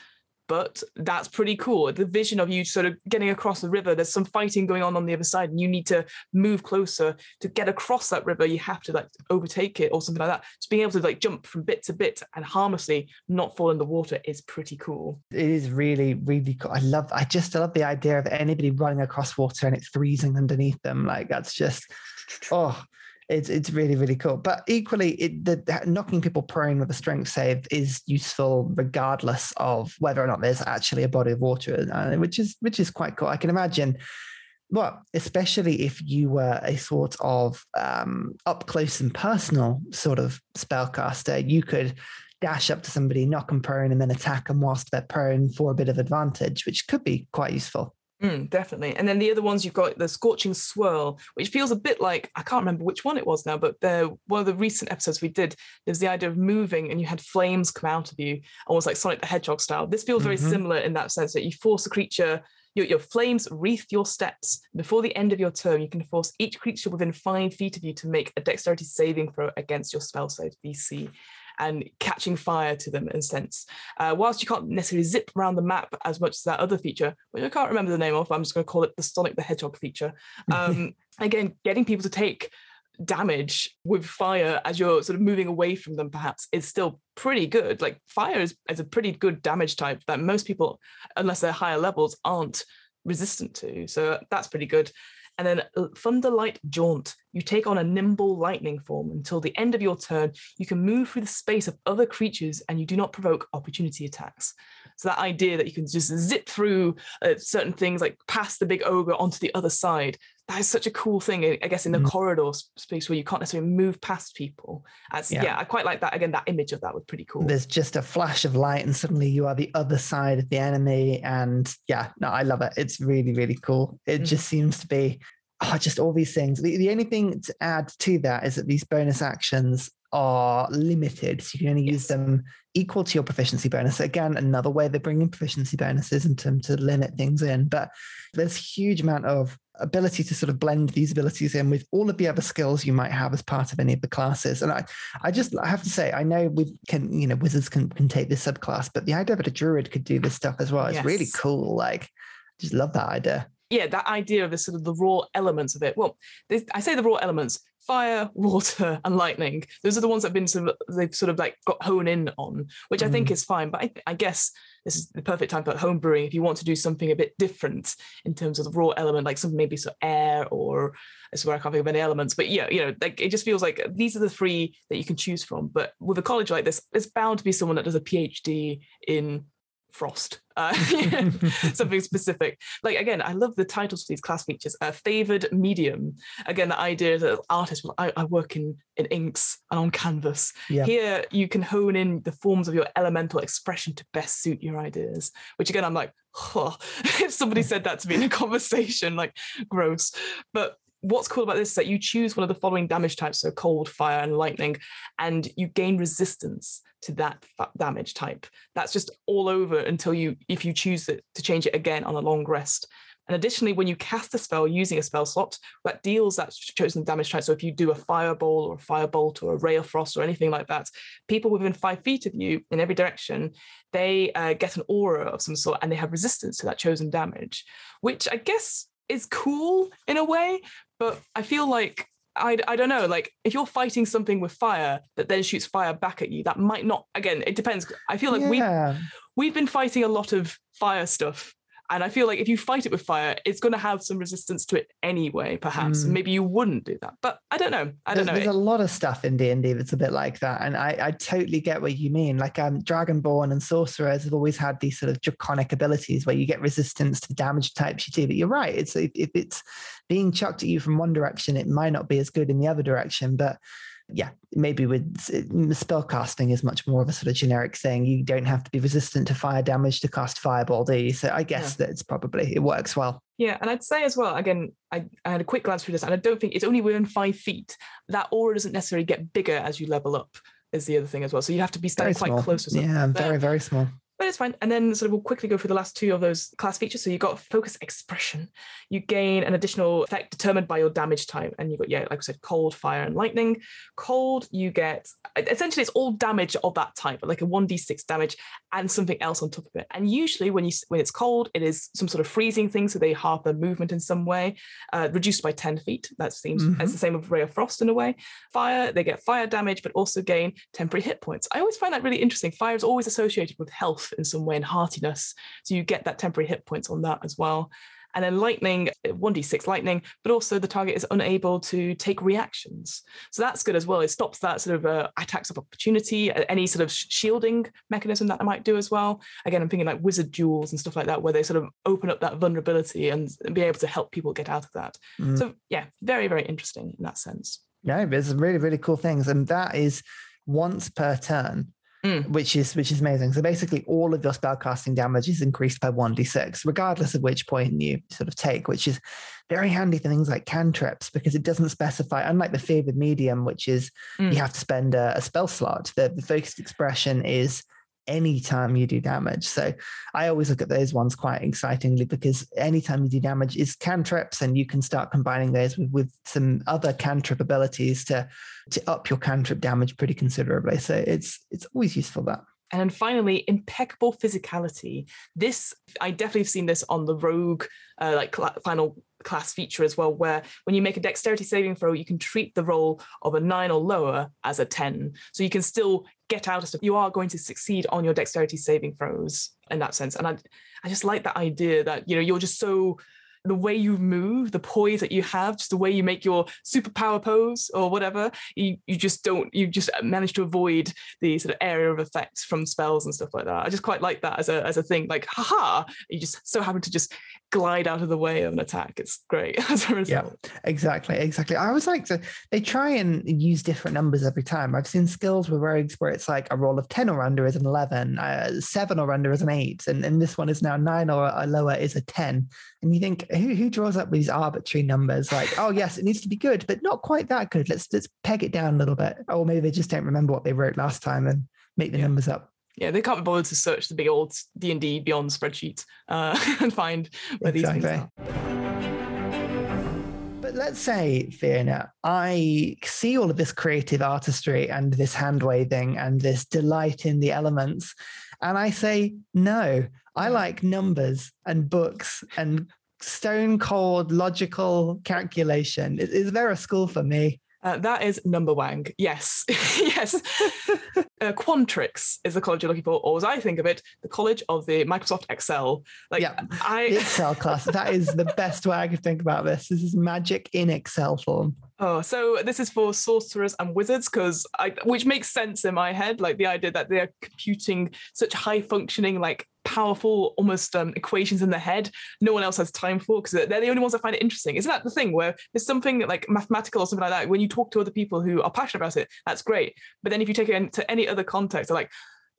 Speaker 2: but that's pretty cool. The vision of you sort of getting across the river, there's some fighting going on on the other side, and you need to move closer to get across that river. You have to like overtake it or something like that. Just being able to like jump from bit to bit and harmlessly not fall in the water is pretty cool.
Speaker 1: It is really, really cool. I love, I just love the idea of anybody running across water and it's freezing underneath them. Like that's just, oh, it's it's really really cool. But equally, it, the, knocking people prone with a strength save is useful regardless of whether or not there's actually a body of water, uh, which is which is quite cool. I can imagine well, especially if you were a sort of um, up close and personal sort of spellcaster, you could dash up to somebody, knock them prone, and then attack them whilst they're prone for a bit of advantage, which could be quite useful.
Speaker 2: Mm, definitely. And then the other ones you've got the Scorching Swirl, which feels a bit like I can't remember which one it was now, but the one of the recent episodes we did, there's the idea of moving and you had flames come out of you, almost like Sonic the Hedgehog style. This feels very mm-hmm. similar in that sense that you force a creature, your, your flames wreath your steps. Before the end of your turn, you can force each creature within five feet of you to make a dexterity saving throw against your spell save DC and catching fire to them in a sense. Uh, whilst you can't necessarily zip around the map as much as that other feature, which I can't remember the name of, I'm just going to call it the Sonic the Hedgehog feature. Um, again, getting people to take damage with fire as you're sort of moving away from them perhaps is still pretty good like fire is, is a pretty good damage type that most people unless they're higher levels aren't resistant to so that's pretty good and then uh, Thunderlight Jaunt. You take on a nimble lightning form. Until the end of your turn, you can move through the space of other creatures and you do not provoke opportunity attacks. So that idea that you can just zip through uh, certain things, like past the big ogre onto the other side, that is such a cool thing. I guess in the mm. corridor space where you can't necessarily move past people. As, yeah. yeah, I quite like that. Again, that image of that was pretty cool.
Speaker 1: There's just a flash of light, and suddenly you are the other side of the enemy. And yeah, no, I love it. It's really, really cool. It mm. just seems to be oh, just all these things. The, the only thing to add to that is that these bonus actions are limited. So you can only yes. use them equal to your proficiency bonus. Again, another way they're bringing proficiency bonuses in terms to limit things in. But there's huge amount of ability to sort of blend these abilities in with all of the other skills you might have as part of any of the classes. And I, I just I have to say, I know we can, you know, wizards can, can take this subclass, but the idea that a druid could do this stuff as well is yes. really cool. Like, just love that idea
Speaker 2: yeah, that idea of the sort of the raw elements of it. Well, I say the raw elements: fire, water, and lightning. Those are the ones that have been sort of they've sort of like got honed in on, which mm. I think mm. is fine. But I, I, guess this is the perfect time for home brewing if you want to do something a bit different in terms of the raw element, like something maybe so air or I swear I can't think of any elements. But yeah, you know, like it just feels like these are the three that you can choose from. But with a college like this, it's bound to be someone that does a PhD in frost uh, something specific. Like again i love the titles for these class features uh, favored medium. Again the idea that artists well, I, I, work in in inks and on canvas. Yeah. here you can hone in the forms of your elemental expression to best suit your ideas which again i'm like oh, if somebody said that to me in a conversation like gross. But what's cool about this is that you choose one of the following damage types so cold fire and lightning and you gain resistance to that damage type. That's just all over until you if you choose it, to change it again on a long rest. And additionally when you cast a spell using a spell slot that deals that chosen damage type. So if you do a fireball or a firebolt or a ray of frost or anything like that people within five feet of you in every direction they uh, get an aura of some sort and they have resistance to that chosen damage which i guess is cool in a way but I feel like I, I don't know, like if you're fighting something with fire that then shoots fire back at you, that might not, again, it depends. I feel like yeah. we've, we've been fighting a lot of fire stuff and I feel like if you fight it with fire, it's going to have some resistance to it anyway. Perhaps mm. maybe you wouldn't do that, but I don't know. I don't
Speaker 1: there's,
Speaker 2: know.
Speaker 1: There's a lot of stuff in D and D that's a bit like that, and I, I totally get what you mean. Like um, Dragonborn and sorcerers have always had these sort of draconic abilities where you get resistance to damage types you do. But you're right. It's if, if it's being chucked at you from one direction, it might not be as good in the other direction, but yeah, maybe with mm, spell casting is much more of a sort of generic thing. You don't have to be resistant to fire damage to cast fireball, do you? So I guess yeah. that it's probably it works well.
Speaker 2: Yeah, and I'd say as well, again, I, I had a quick glance through this, and I don't think it's only within five feet. That aura doesn't necessarily get bigger as you level up, is the other thing as well. So you have to be standing quite close to something.
Speaker 1: Yeah, very, very small
Speaker 2: but it's fine. And then sort of we'll quickly go through the last two of those class features. So you've got focus expression. You gain an additional effect determined by your damage type. And you've got, yeah, like I said, cold, fire, and lightning. Cold, you get essentially it's all damage of that type, like a 1d6 damage and something else on top of it. And usually when you when it's cold, it is some sort of freezing thing. So they halve the movement in some way, uh, reduced by 10 feet. That seems mm-hmm. it's the same with Ray of Frost in a way. Fire, they get fire damage, but also gain temporary hit points. I always find that really interesting. Fire is always associated with health in some way and heartiness. So you get that temporary hit points on that as well. And then lightning, 1d6 lightning, but also the target is unable to take reactions. So that's good as well. It stops that sort of uh, attacks of opportunity, any sort of shielding mechanism that I might do as well. Again, I'm thinking like wizard duels and stuff like that, where they sort of open up that vulnerability and be able to help people get out of that. Mm. So yeah, very, very interesting in that sense.
Speaker 1: Yeah, it's really, really cool things. And that is once per turn. Mm. which is which is amazing. So basically, all of your spellcasting damage is increased by one d six, regardless of which point you sort of take, which is very handy for things like cantrips because it doesn't specify. Unlike the favored medium, which is mm. you have to spend a, a spell slot, the, the focused expression is anytime you do damage. So I always look at those ones quite excitingly because anytime you do damage is cantrips and you can start combining those with, with some other cantrip abilities to to up your cantrip damage pretty considerably. So it's it's always useful that.
Speaker 2: And finally, impeccable physicality. This I definitely have seen this on the rogue uh, like cl- final class feature as well, where when you make a dexterity saving throw, you can treat the roll of a nine or lower as a 10. So you can still get out of stuff. You are going to succeed on your dexterity saving throws in that sense. And I, I just like that idea that, you know, you're just so the way you move, the poise that you have, just the way you make your superpower pose or whatever, you, you just don't, you just manage to avoid the sort of area of effects from spells and stuff like that. I just quite like that as a, as a thing, like, haha, you just so happen to just glide out of the way of an attack. It's great as a result.
Speaker 1: Yeah, exactly, exactly. I always like to, they try and use different numbers every time. I've seen skills with rogues where it's like a roll of 10 or under is an 11, uh, seven or under is an eight, and, and this one is now nine or lower is a 10. And you think, who, who draws up these arbitrary numbers? Like, oh yes, it needs to be good, but not quite that good. Let's let's peg it down a little bit. Or maybe they just don't remember what they wrote last time and make the yeah. numbers up
Speaker 2: yeah, they can't be bothered to search the big old D and D Beyond spreadsheet uh, and find where exactly. these things
Speaker 1: are. But let's say, Fiona, I see all of this creative artistry and this hand waving and this delight in the elements, and I say, no, I like numbers and books and stone cold logical calculation. Is, is there a school for me?
Speaker 2: Uh, that is Numberwang. Yes, yes. uh, Quandrix is the college you're looking for, or as I think of it, the college of the Microsoft Excel.
Speaker 1: Like, yeah, I Excel class. That is the best way I could think about this. This is magic in Excel form.
Speaker 2: Oh, so this is for sorcerers and wizards because I, which makes sense in my head, like the idea that they are computing such high functioning, like powerful, almost um, equations in their head. No one else has time for because they're the only ones that find it interesting. Isn't that the thing where there's something like mathematical or something like that? When you talk to other people who are passionate about it, that's great. But then if you take it into any other context, they're like,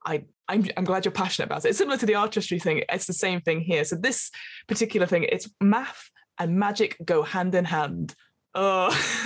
Speaker 2: I, I'm, I'm glad you're passionate about it. It's similar to the artistry thing. It's the same thing here. So this particular thing, it's math and magic go hand in hand Oh,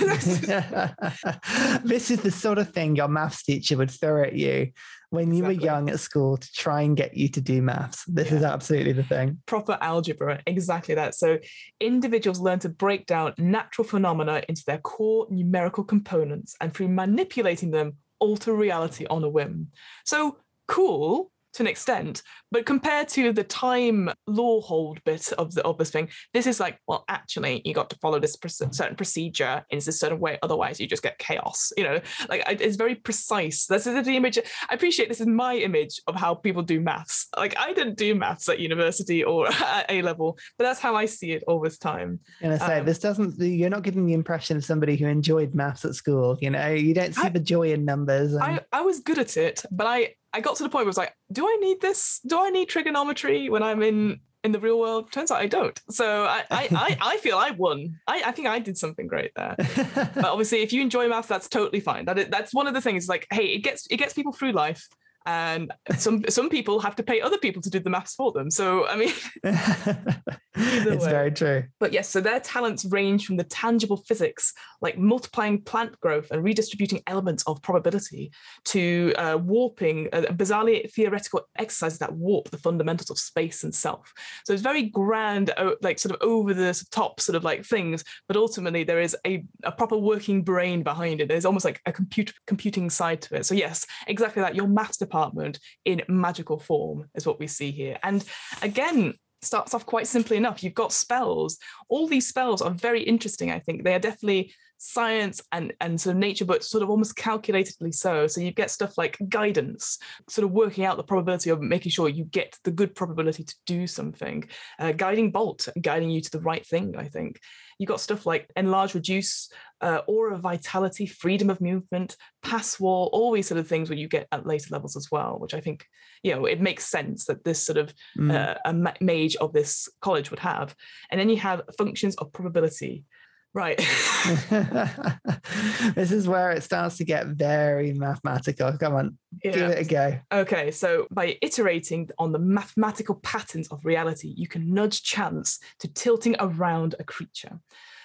Speaker 1: this is the sort of thing your maths teacher would throw at you when you exactly. were young at school to try and get you to do maths. This yeah. is absolutely the thing.
Speaker 2: Proper algebra, exactly that. So, individuals learn to break down natural phenomena into their core numerical components and through manipulating them, alter reality on a whim. So, cool to an extent, but compared to the time Lorehold bit of the of this thing, this is like, well, actually, you got to follow this certain procedure in a certain way, otherwise you just get chaos. You know, like it's very precise. This is the image. I appreciate this is my image of how people do maths. Like I didn't do maths at university or at A level, but that's how I see it all this time.
Speaker 1: And I say um, this doesn't. You're not getting the impression of somebody who enjoyed maths at school. You know, you don't see I, the joy in numbers.
Speaker 2: And... I I was good at it, but I I got to the point where I was like, do I need this? Do I need trigonometry when I'm in in the real world? Turns out I don't. So I I, I, I feel I won. I, I think I did something great there. but obviously, if you enjoy math, that's totally fine. That that's one of the things. Like, hey, it gets it gets people through life and some some people have to pay other people to do the maths for them. So I mean,
Speaker 1: it's way. very true.
Speaker 2: But yes, so their talents range from the tangible physics, like multiplying plant growth and redistributing elements of probability, to uh, warping uh, bizarrely theoretical exercises that warp the fundamentals of space and self. So it's very grand, like sort of over the top sort of like things, but ultimately there is a, a proper working brain behind it. There's almost like a compute computing side to it. So yes, exactly that. Your maths department department in magical form, is what we see here. And again, starts off quite simply enough. You've got spells. All these spells are very interesting, I think. They are definitely science and and sort of nature, but sort of almost calculatedly so. So you get stuff like guidance, sort of working out the probability of making sure you get the good probability to do something, uh, guiding bolt, guiding you to the right thing. I think you got stuff like enlarge, reduce, uh, aura vitality, freedom of movement, passwall, all these sort of things where you get at later levels as well, which I think, you know, it makes sense that this sort of mm. uh, a mage of this college would have. And then you have functions of probability. Right.
Speaker 1: this is where it starts to get very mathematical. Come on, yeah. give it a go.
Speaker 2: Okay, so by iterating on the mathematical patterns of reality, you can nudge chance to tilting around a creature.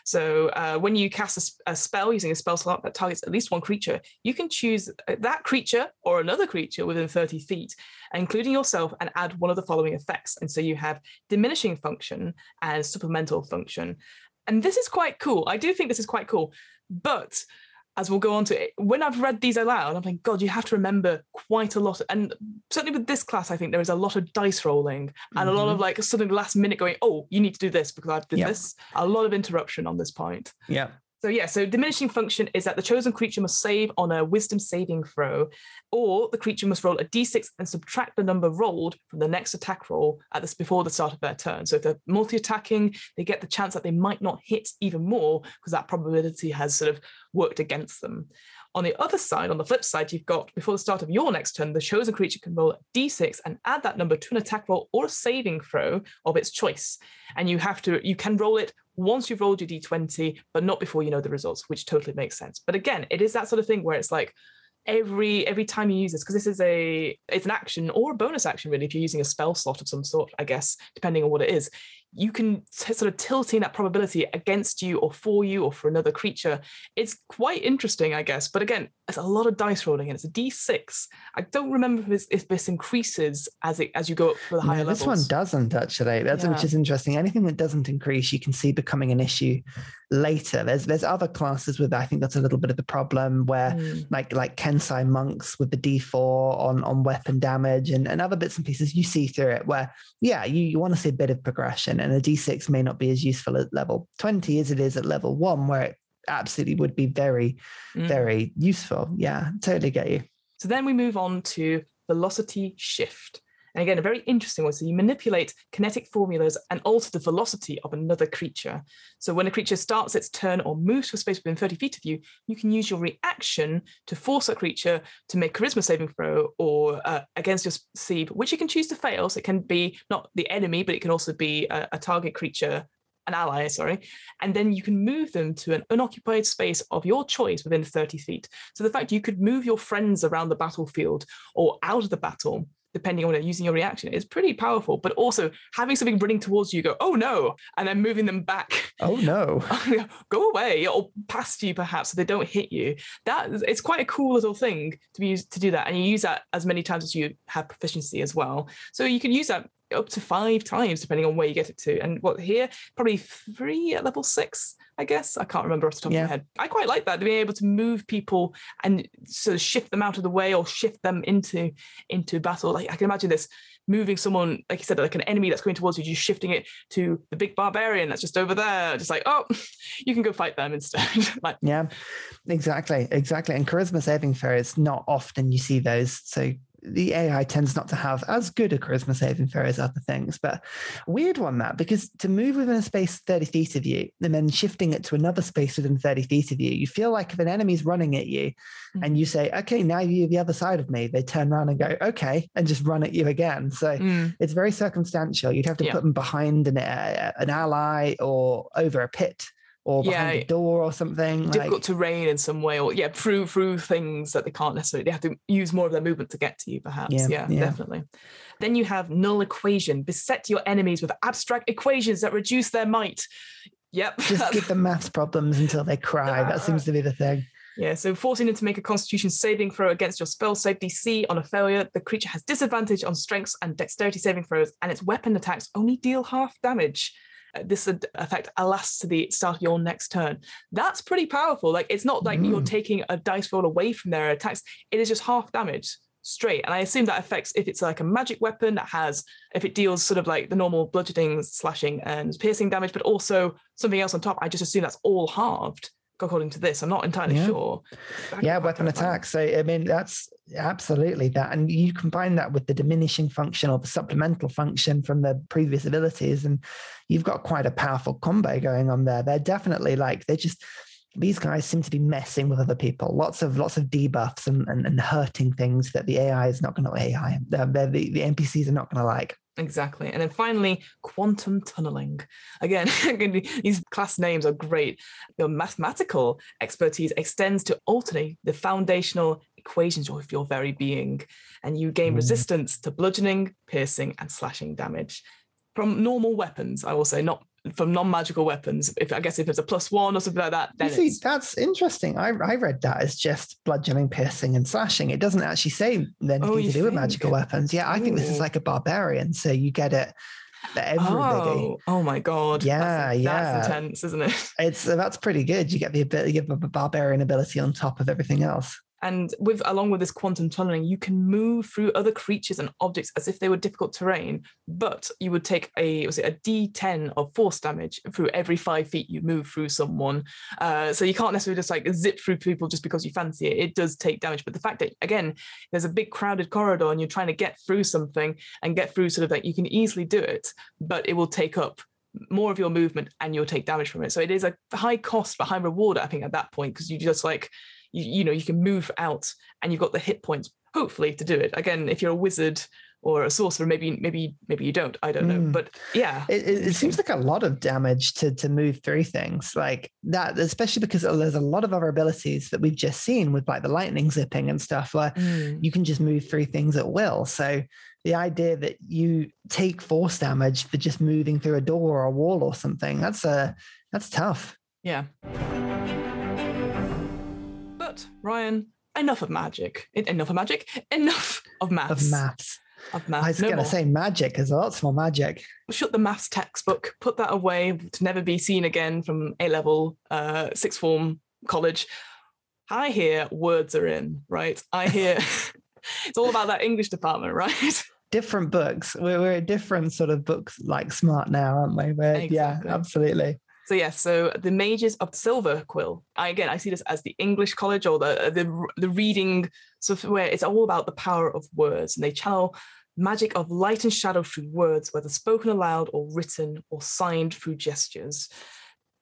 Speaker 2: So uh, when you cast a, a, spell using a spell slot that targets at least one creature, you can choose uh, that creature or another creature within 30 feet, including yourself, and add one of the following effects. And so you have diminishing function and supplemental function. And this is quite cool. I do think this is quite cool. But as we'll go on to it, when I've read these aloud, I'm like, God, you have to remember quite a lot. And certainly with this class, I think there is a lot of dice rolling and mm-hmm. a lot of mm-hmm. like something last minute going, oh, you need to do this because I did yep. this. A lot of interruption on this point.
Speaker 1: Yeah.
Speaker 2: So yeah, so diminishing function is that the chosen creature must save on a wisdom saving throw, or the creature must roll a d6 and subtract the number rolled from the next attack roll at this before the start of their turn. So if they're multi-attacking, they get the chance that they might not hit even more because that probability has sort of worked against them. On the other side, on the flip side, you've got before the start of your next turn, the chosen creature can roll a d6 and add that number to an attack roll or a saving throw of its choice. And you have to, you can roll it once you've rolled your d20, but not before you know the results, which totally makes sense. But again, it is that sort of thing where it's like, every every time you use this because this is a it's an action or a bonus action really if you're using a spell slot of some sort i guess depending on what it is you can t- sort of tilting that probability against you or for you or for another creature. It's quite interesting, I guess. But again, it's a lot of dice rolling and it's a d6. I don't remember if this, if this increases as it as you go up for the higher no,
Speaker 1: this
Speaker 2: levels.
Speaker 1: This one doesn't actually. That's yeah. which is interesting. Anything that doesn't increase, you can see becoming an issue later. There's there's other classes with I think that's a little bit of the problem where mm. like like Kensei monks with the d4 on on weapon damage and, and other bits and pieces you see through it where yeah you, you want to see a bit of progression and a d6 may not be as useful at level 20 as it is at level one, where it absolutely would be very, mm. very useful. Yeah, totally get you.
Speaker 2: So then we move on to velocity shift. And again, a very interesting one. So you manipulate kinetic formulas and alter the velocity of another creature. So when a creature starts its turn or moves to a space within 30 feet of you, you can use your reaction to force that creature to make charisma saving throw or uh, against your sleeve, which you can choose to fail. So it can be not the enemy, but it can also be a, a target creature an ally, sorry, and then you can move them to an unoccupied space of your choice within 30 feet. So the fact you could move your friends around the battlefield or out of the battle depending on it, using your reaction is pretty powerful. But also having something running towards you, go, oh no, and then moving them back.
Speaker 1: Oh no,
Speaker 2: go away or past you perhaps, so they don't hit you. That it's quite a cool little thing to be used to do that, and you use that as many times as you have proficiency as well. So you can use that up to five times depending on where you get it to. And what here, probably three at level six. I guess I can't remember off the top yeah. of my head. I quite like that being able to move people and sort of shift them out of the way or shift them into into battle. Like I can imagine this moving someone, like you said, like an enemy that's going towards you, just shifting it to the big barbarian that's just over there, just like oh, you can go fight them instead. like
Speaker 1: yeah, exactly, exactly. And charisma saving throw is not often you see those. So the AI tends not to have as good a charisma saving throw as other things. But weird one that because to move within a space 30 feet of you and then shifting it to another space within 30 feet of you, you feel like if an enemy's running at you mm. and you say, okay, now you're the other side of me, they turn around and go, okay, and just run at you again. So mm. it's very circumstantial. You'd have to yeah. put them behind an, uh, an ally or over a pit or behind yeah, a door or something
Speaker 2: difficult
Speaker 1: like...
Speaker 2: terrain in some way or yeah through through things that they can't necessarily they have to use more of their movement to get to you perhaps. Yeah, yeah, yeah, definitely. Then you have null equation. Beset your enemies with abstract equations that reduce their might. Yep.
Speaker 1: Just give them maths problems until they cry. That seems to be the thing.
Speaker 2: Yeah, so forcing them to make a constitution saving throw against your spell save DC on a failure, the creature has disadvantage on strengths and dexterity saving throws, and its weapon attacks only deal half damage this effect lasts to the start of your next turn. That's pretty powerful. Like it's not like mm. you're taking a dice roll away from their attacks. It is just half damage straight. And I assume that affects if it's like a magic weapon that has, if it deals sort of like the normal bludgeoning, slashing, and piercing damage, but also something else on top. I just assume that's all halved. According to this. I'm not entirely
Speaker 1: Yeah.
Speaker 2: sure.
Speaker 1: yeah weapon attack so i mean that's absolutely that and you combine that with the diminishing function or the supplemental function from the previous abilities and you've got quite a powerful combo going on there they're definitely like they're just these guys seem to be messing with other people lots of lots of debuffs and, and, and hurting things that the ai is not going to ai they're, they're the, the npcs are not going to like
Speaker 2: Exactly. And then finally, quantum tunneling. Again, these class names are great. Your mathematical expertise extends to alternate the foundational equations of your very being, and you gain
Speaker 1: Mm.
Speaker 2: resistance to bludgeoning, piercing, and slashing damage from normal weapons. I will say, not from non-magical weapons. If I guess if it's a plus one or something like that,
Speaker 1: You
Speaker 2: then
Speaker 1: see, that's interesting. I, I read that as just bludgeoning, piercing, and slashing. It doesn't actually say anything
Speaker 2: Oh,
Speaker 1: to do with magical weapons. Yeah, I think this is like a barbarian. So you get it everybody.
Speaker 2: Oh, oh my god!
Speaker 1: Yeah,
Speaker 2: that's,
Speaker 1: yeah.
Speaker 2: that's intense, isn't it?
Speaker 1: It's that's pretty good. You get the ability, you get a barbarian ability on top of everything else.
Speaker 2: And with along with this quantum tunneling, you can move through other creatures and objects as if they were difficult terrain, but you would take a was it a D10 of force damage through every five feet you move through someone. Uh, so you can't necessarily just like zip through people just because you fancy it. It does take damage. But the fact that again, there's a big crowded corridor and you're trying to get through something and get through sort of like you can easily do it, but it will take up more of your movement and you'll take damage from it. So it is a high cost but high reward, I think, at that point, because you just like you, you know you can move out and you've got the hit points hopefully to do it again if you're a wizard or a sorcerer maybe maybe maybe you don't i don't know
Speaker 1: Mm.
Speaker 2: but yeah
Speaker 1: It, it, it seems like a lot of damage to to move through things like that, especially because there's a lot of other abilities that we've just seen with like the lightning zipping and stuff, where
Speaker 2: Mm.
Speaker 1: you can just move through things at will. So the idea that you take force damage for just moving through a door or a wall or something, that's a that's tough.
Speaker 2: yeah ryan enough of magic enough of magic enough of maths
Speaker 1: Of maths.
Speaker 2: of maths
Speaker 1: I was
Speaker 2: No
Speaker 1: going to say magic. There's lots more magic.
Speaker 2: shut the maths textbook put that away to never be seen again from a level uh sixth form college i hear words are in right i hear it's all about that english department right
Speaker 1: Different books. We're, we're a different sort of books like smart now, aren't we? We're, Yeah, absolutely.
Speaker 2: So yes, so the mages of Silverquill. I again, I see this as the English college or the uh, the the reading stuff where it's all about the power of words, and they channel magic of light and shadow through words, whether spoken aloud or written or signed through gestures.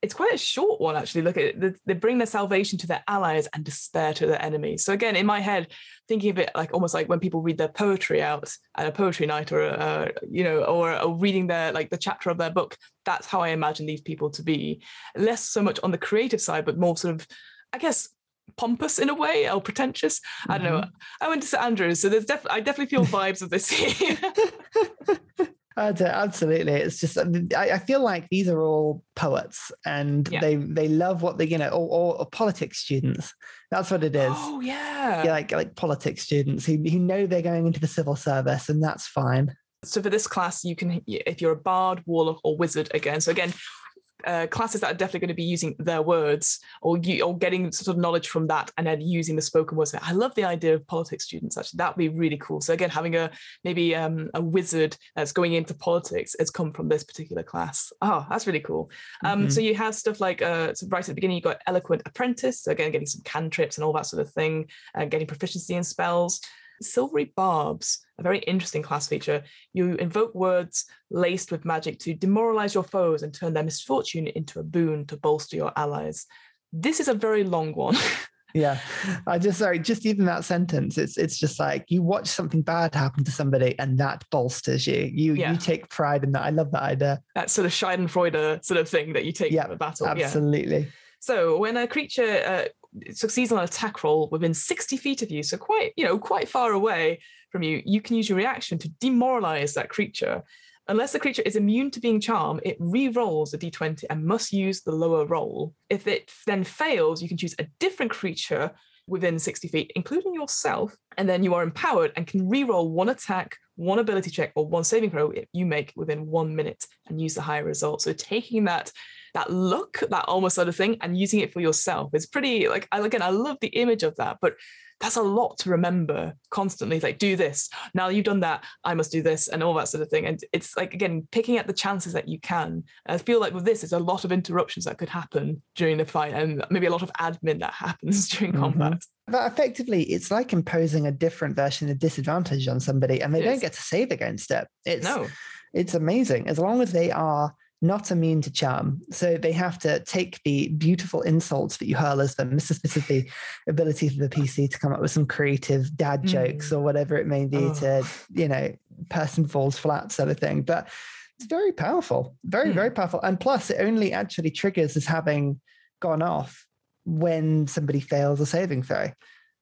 Speaker 2: It's quite a short one, actually. Look at it. They- bring their salvation to their allies and despair to their enemies. So again, in my head, thinking of it like almost like when people read their poetry out at a poetry night, or uh, you know, or, or reading their like the chapter of their book. That's how I imagine these people to be. Less so much on the creative side, but more sort of, I guess, pompous in a way or pretentious. I don't know. I went to St Andrews, so there's definitely I definitely feel vibes of this here.
Speaker 1: Absolutely. It's just uh, I, I feel like these are all poets, and
Speaker 2: Yeah.
Speaker 1: they they love what they you know, or, or, or politics students. That's what it is.
Speaker 2: oh yeah.
Speaker 1: Yeah, like like politics students who, who know they're going into the civil service, and that's fine.
Speaker 2: So for this class, you can if you're a bard, warlock, or wizard again. So again. Uh, classes that are definitely going to be using their words or you, or getting sort of knowledge from that and then using the spoken words. I love the idea of politics students. Actually, that would be really cool. So again, having a maybe um, a wizard that's going into politics has come from this particular class. Oh, that's really cool. Um,
Speaker 1: Mhm.
Speaker 2: So you have stuff like uh, so right at the beginning, you've got eloquent apprentice. So again, getting some cantrips and all that sort of thing, uh, getting proficiency in spells. Silvery barbs, a very interesting class feature. You invoke words laced with magic to demoralize your foes and turn their misfortune into a boon to bolster your allies. This is a very long one.
Speaker 1: Yeah, I just sorry, just even that sentence. It's it's just like you watch something bad happen to somebody, and that bolsters you. You
Speaker 2: Yeah.
Speaker 1: you take pride in that. I love that idea.
Speaker 2: that sort of Schadenfreude sort of thing that you take
Speaker 1: Yeah,
Speaker 2: from a battle. Yeah.
Speaker 1: Absolutely.
Speaker 2: So when a creature uh, succeeds on an attack roll within 60 feet of you, so quite, you know, quite far away from you, you can use your reaction to demoralize that creature. Unless the creature is immune to being charmed, it re-rolls a d20 and must use the lower roll. If it then fails, you can choose a different creature within 60 feet, including yourself, and then you are empowered and can re-roll one attack, one ability check, or one saving throw you make within one minute and use the higher result. So taking that that look, that almost sort of thing, and using it for yourself. It's pretty like again, I love the image of that, but that's a lot to remember constantly like do this. Now you've done that i must do this and all that sort of thing. And it's like again picking at the chances that you can. I feel like with this there's a lot of interruptions that could happen during the fight and maybe a lot of admin that happens during mm-hmm. combat.
Speaker 1: But effectively it's like imposing a different version of disadvantage on somebody and they don't get to save against it it's no. it's amazing. As long as they are not immune to charm. So they have to take the beautiful insults that you hurl as them. This is, this is the ability for the PC to come up with some creative dad jokes mm. or whatever it may be oh. to, you know, person falls flat sort of thing. But it's very powerful, very, mm. very powerful. And plus, it only actually triggers as having gone off when somebody fails a saving throw.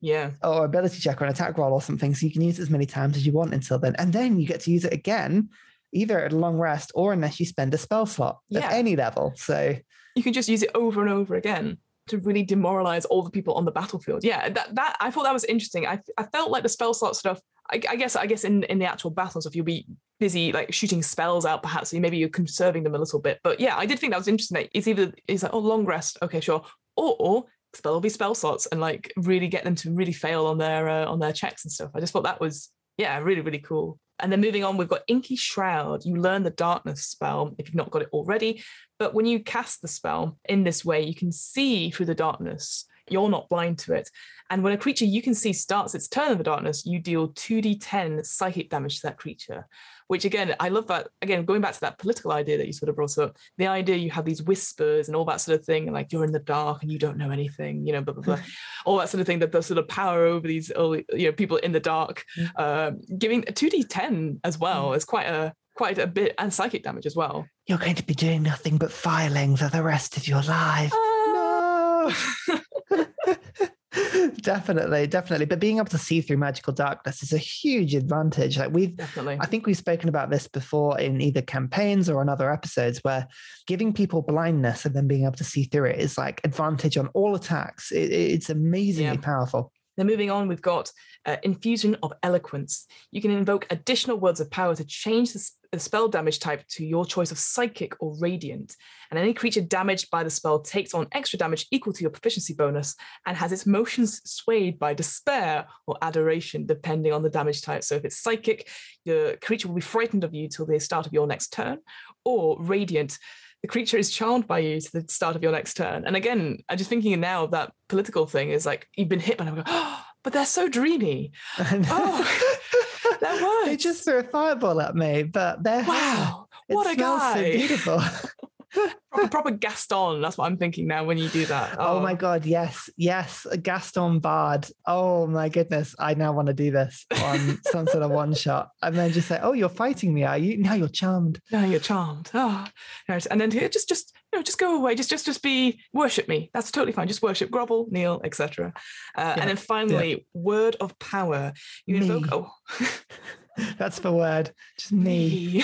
Speaker 2: Yeah.
Speaker 1: Or ability check or an attack roll or something. So you can use it as many times as you want until then. And then you get to use it again either at a long rest or unless you spend a spell slot yeah. at any level. So
Speaker 2: you can just use it over and over again to really demoralize all the people on the battlefield. Yeah, that that I thought that was interesting. I I felt like the spell slot stuff. I, I guess I guess in in the actual battles, if you'll be busy like shooting spells out, perhaps maybe you're conserving them a little bit. But yeah, I did think that was interesting. It's either it's like oh long rest, okay, sure, or, or spell will be spell slots and like really get them to really fail on their uh, on their checks and stuff. I just thought that was yeah really really cool. And then moving on, we've got Inky Shroud. You learn the darkness spell if you've not got it already. But when you cast the spell in this way, you can see through the darkness. You're not blind to it. And when a creature you can see starts its turn in the darkness, you deal 2d10 psychic damage to that creature which again, I love that. Again, going back to that political idea that you sort of brought up, the idea you have these whispers and all that sort of thing, and like you're in the dark and you don't know anything, you know, blah, blah, blah, all that sort of thing, that the sort of power over these, you know, people in the dark, uh, giving 2d10 as well mm. is quite a, quite a bit and psychic damage as well.
Speaker 1: You're going to be doing nothing but filing for the rest of your life. Uh... No. definitely, definitely. But being able to see through magical darkness is a huge advantage. Like we've, definitely. I think we've spoken about this before in either campaigns or on other episodes, where giving people blindness and then being able to see through it is like advantage on all attacks. It, it's amazingly yeah. powerful.
Speaker 2: Then moving on, we've got uh, Infusion of Eloquence. You can invoke additional words of power to change the, the, spell damage type to your choice of Psychic or Radiant. And any creature damaged by the spell takes on extra damage equal to your proficiency bonus and has its motions swayed by despair or adoration, depending on the damage type. So if it's Psychic, your creature will be frightened of you till the start of your next turn, or Radiant the creature is charmed by you to the start of your next turn. And again, I'm just thinking now of that political thing is like you've been hit by them, go, oh, but they're so dreamy. Oh, that works.
Speaker 1: They just threw a fireball at me, but they're
Speaker 2: wow, what a guy!
Speaker 1: So beautiful.
Speaker 2: proper, proper Gaston. That's what I'm thinking now when you do that.
Speaker 1: Oh. oh. my god, yes, yes, a Gaston Bard. Oh my goodness, I now want to do this on some sort of one shot, and then just say, "Oh, you're fighting me, are you? Now you're charmed.
Speaker 2: Now you're charmed." Oh, and then just, just, you know, just go away. Just, just, just be worship me. That's totally fine. Just worship, grovel, kneel, etc. Uh, yeah. And then finally, yeah. word of power. You invoke. Oh.
Speaker 1: That's the word. Just me.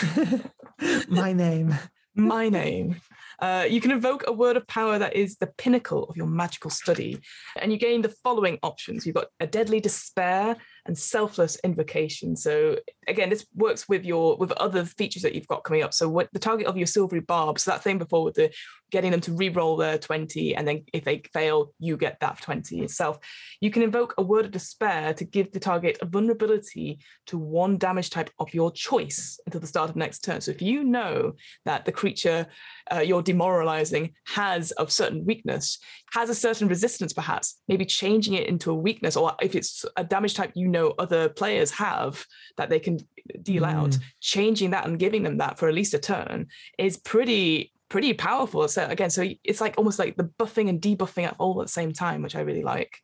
Speaker 1: me. My name
Speaker 2: my name. Uh, you can invoke a word of power that is the pinnacle of your magical study. And you gain the following options. You've got a deadly despair, and selfless invocation. So again, this works with your with other features that you've got coming up. So what the target of your silvery barb, so that thing before with the getting them to re-roll their 20, and then if they fail, you get that 20 itself. You can invoke a word of despair to give the target a vulnerability to one damage type of your choice until the start of next turn. So if you know that the creature uh, you're demoralizing has a certain weakness, has a certain resistance, perhaps, maybe changing it into a weakness, or if it's a damage type you know other players have that they can deal mm. out, changing that and giving them that for at least a turn is pretty pretty powerful. So again, so it's like almost like the buffing and debuffing at all at the same time, which I really like.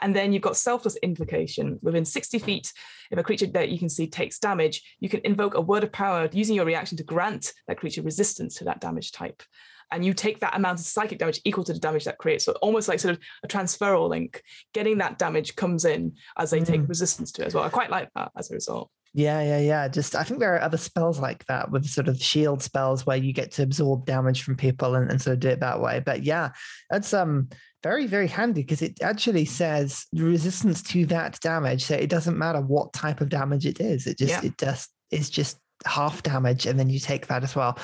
Speaker 2: And then you've got selfless invocation. Within 60 feet, if a creature that you can see takes damage, you can invoke a word of power using your reaction to grant that creature resistance to that damage type and you take that amount of psychic damage equal to the damage that creates. So almost like sort of a transferal link. Getting that damage comes in as they mm. take resistance to it as well. I quite like that as a result.
Speaker 1: Yeah, yeah, yeah. Just I think there are other spells like that with sort of shield spells where you get to absorb damage from people and, and sort of do it that way. But yeah, that's um very, very handy because it actually says resistance to that damage. So it doesn't matter what type of damage it is. It just yeah. it just is just half damage, and then you take that as well.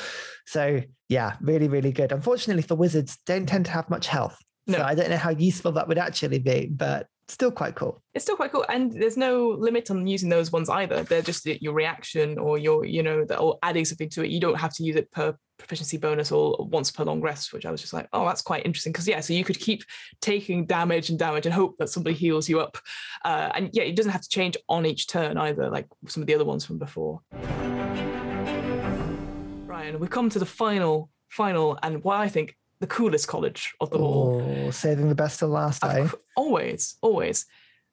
Speaker 1: So yeah, really, really good. Unfortunately for wizards, don't tend to have much health. No. So I don't know how useful that would actually be, but still quite cool.
Speaker 2: It's still quite cool, and there's no limit on using those ones either. They're just your reaction or your, you know, the, or adding something to it. You don't have to use it per proficiency bonus or once per long rest, which I was just like, oh, that's quite interesting. Because yeah, so you could keep taking damage and damage and hope that somebody heals you up. Uh, and yeah, it doesn't have to change on each turn either, like some of the other ones from before. We've come to the final, final, and what I think the coolest college of them oh, all.
Speaker 1: Saving the best to last, i eh?
Speaker 2: Always, always.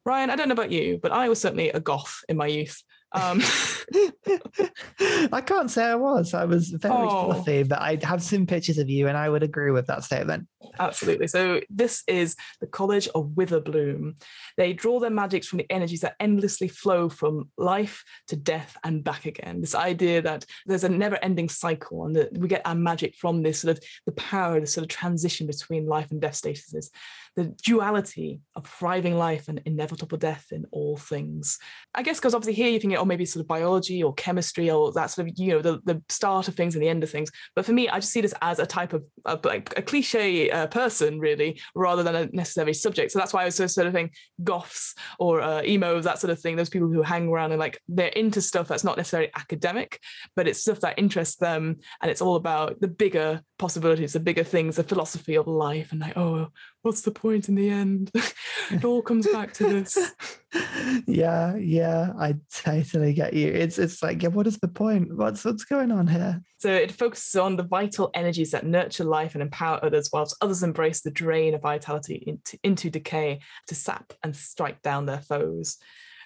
Speaker 2: Ryan, I don't know about you, but I was certainly a goth in my youth. Um,
Speaker 1: I can't say I was. I was very oh. fluffy, but I have seen pictures of you, and I would agree with that statement.
Speaker 2: Absolutely. So this is the College of Witherbloom. They draw their magics from the energies that endlessly flow from life to death and back again. This idea that there's a never-ending cycle, and that we get our magic from this sort of the power, the sort of transition between life and death statuses the duality of thriving life and inevitable death in all things. I guess because obviously here you think, oh, maybe sort of biology or chemistry or that sort of, you know, the, the start of things and the end of things. But for me, I just see this as a type of, like a cliche uh, person, really, rather than a necessary subject. So that's why I was sort of think goths or uh, emos, that sort of thing. Those people who hang around and like they're into stuff that's not necessarily academic, but it's stuff that interests them. And it's all about the bigger possibilities, the bigger things, the philosophy of life. And like, oh, what's the point in the end? it all comes back to this.
Speaker 1: yeah, yeah, I totally get you. It's it's like, yeah, what is the point? What's what's going on here?
Speaker 2: So it focuses on the vital energies that nurture life and empower others, whilst others embrace the drain of vitality into, into decay to sap and strike down their foes.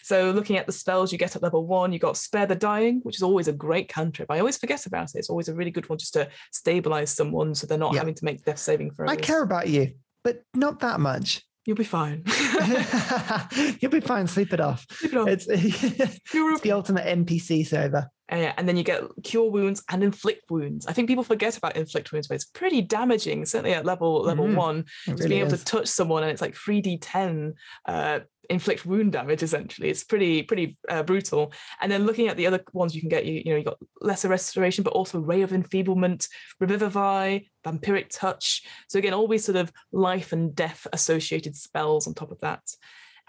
Speaker 2: So looking at the spells you get at level one, you got Spare the Dying, which is always a great cantrip. I always forget about it. It's always a really good one just to stabilize someone so they're not having to make death saving throws.
Speaker 1: I care about you but not that much.
Speaker 2: You'll be fine.
Speaker 1: You'll be fine. Sleep it off. Sleep it off. It's, it's the ultimate NPC server.
Speaker 2: Uh, and then you get cure wounds and inflict wounds. I think people forget about inflict wounds, but it's pretty damaging, certainly at level level mm, one, Just really being able is. to touch someone and it's like 3d10 uh, inflict wound damage essentially. It's pretty pretty uh, brutal. And then looking at the other ones you can get you you know you got lesser restoration but also ray of enfeeblement revivify vampiric touch. So again all these sort of life and death associated spells on top of that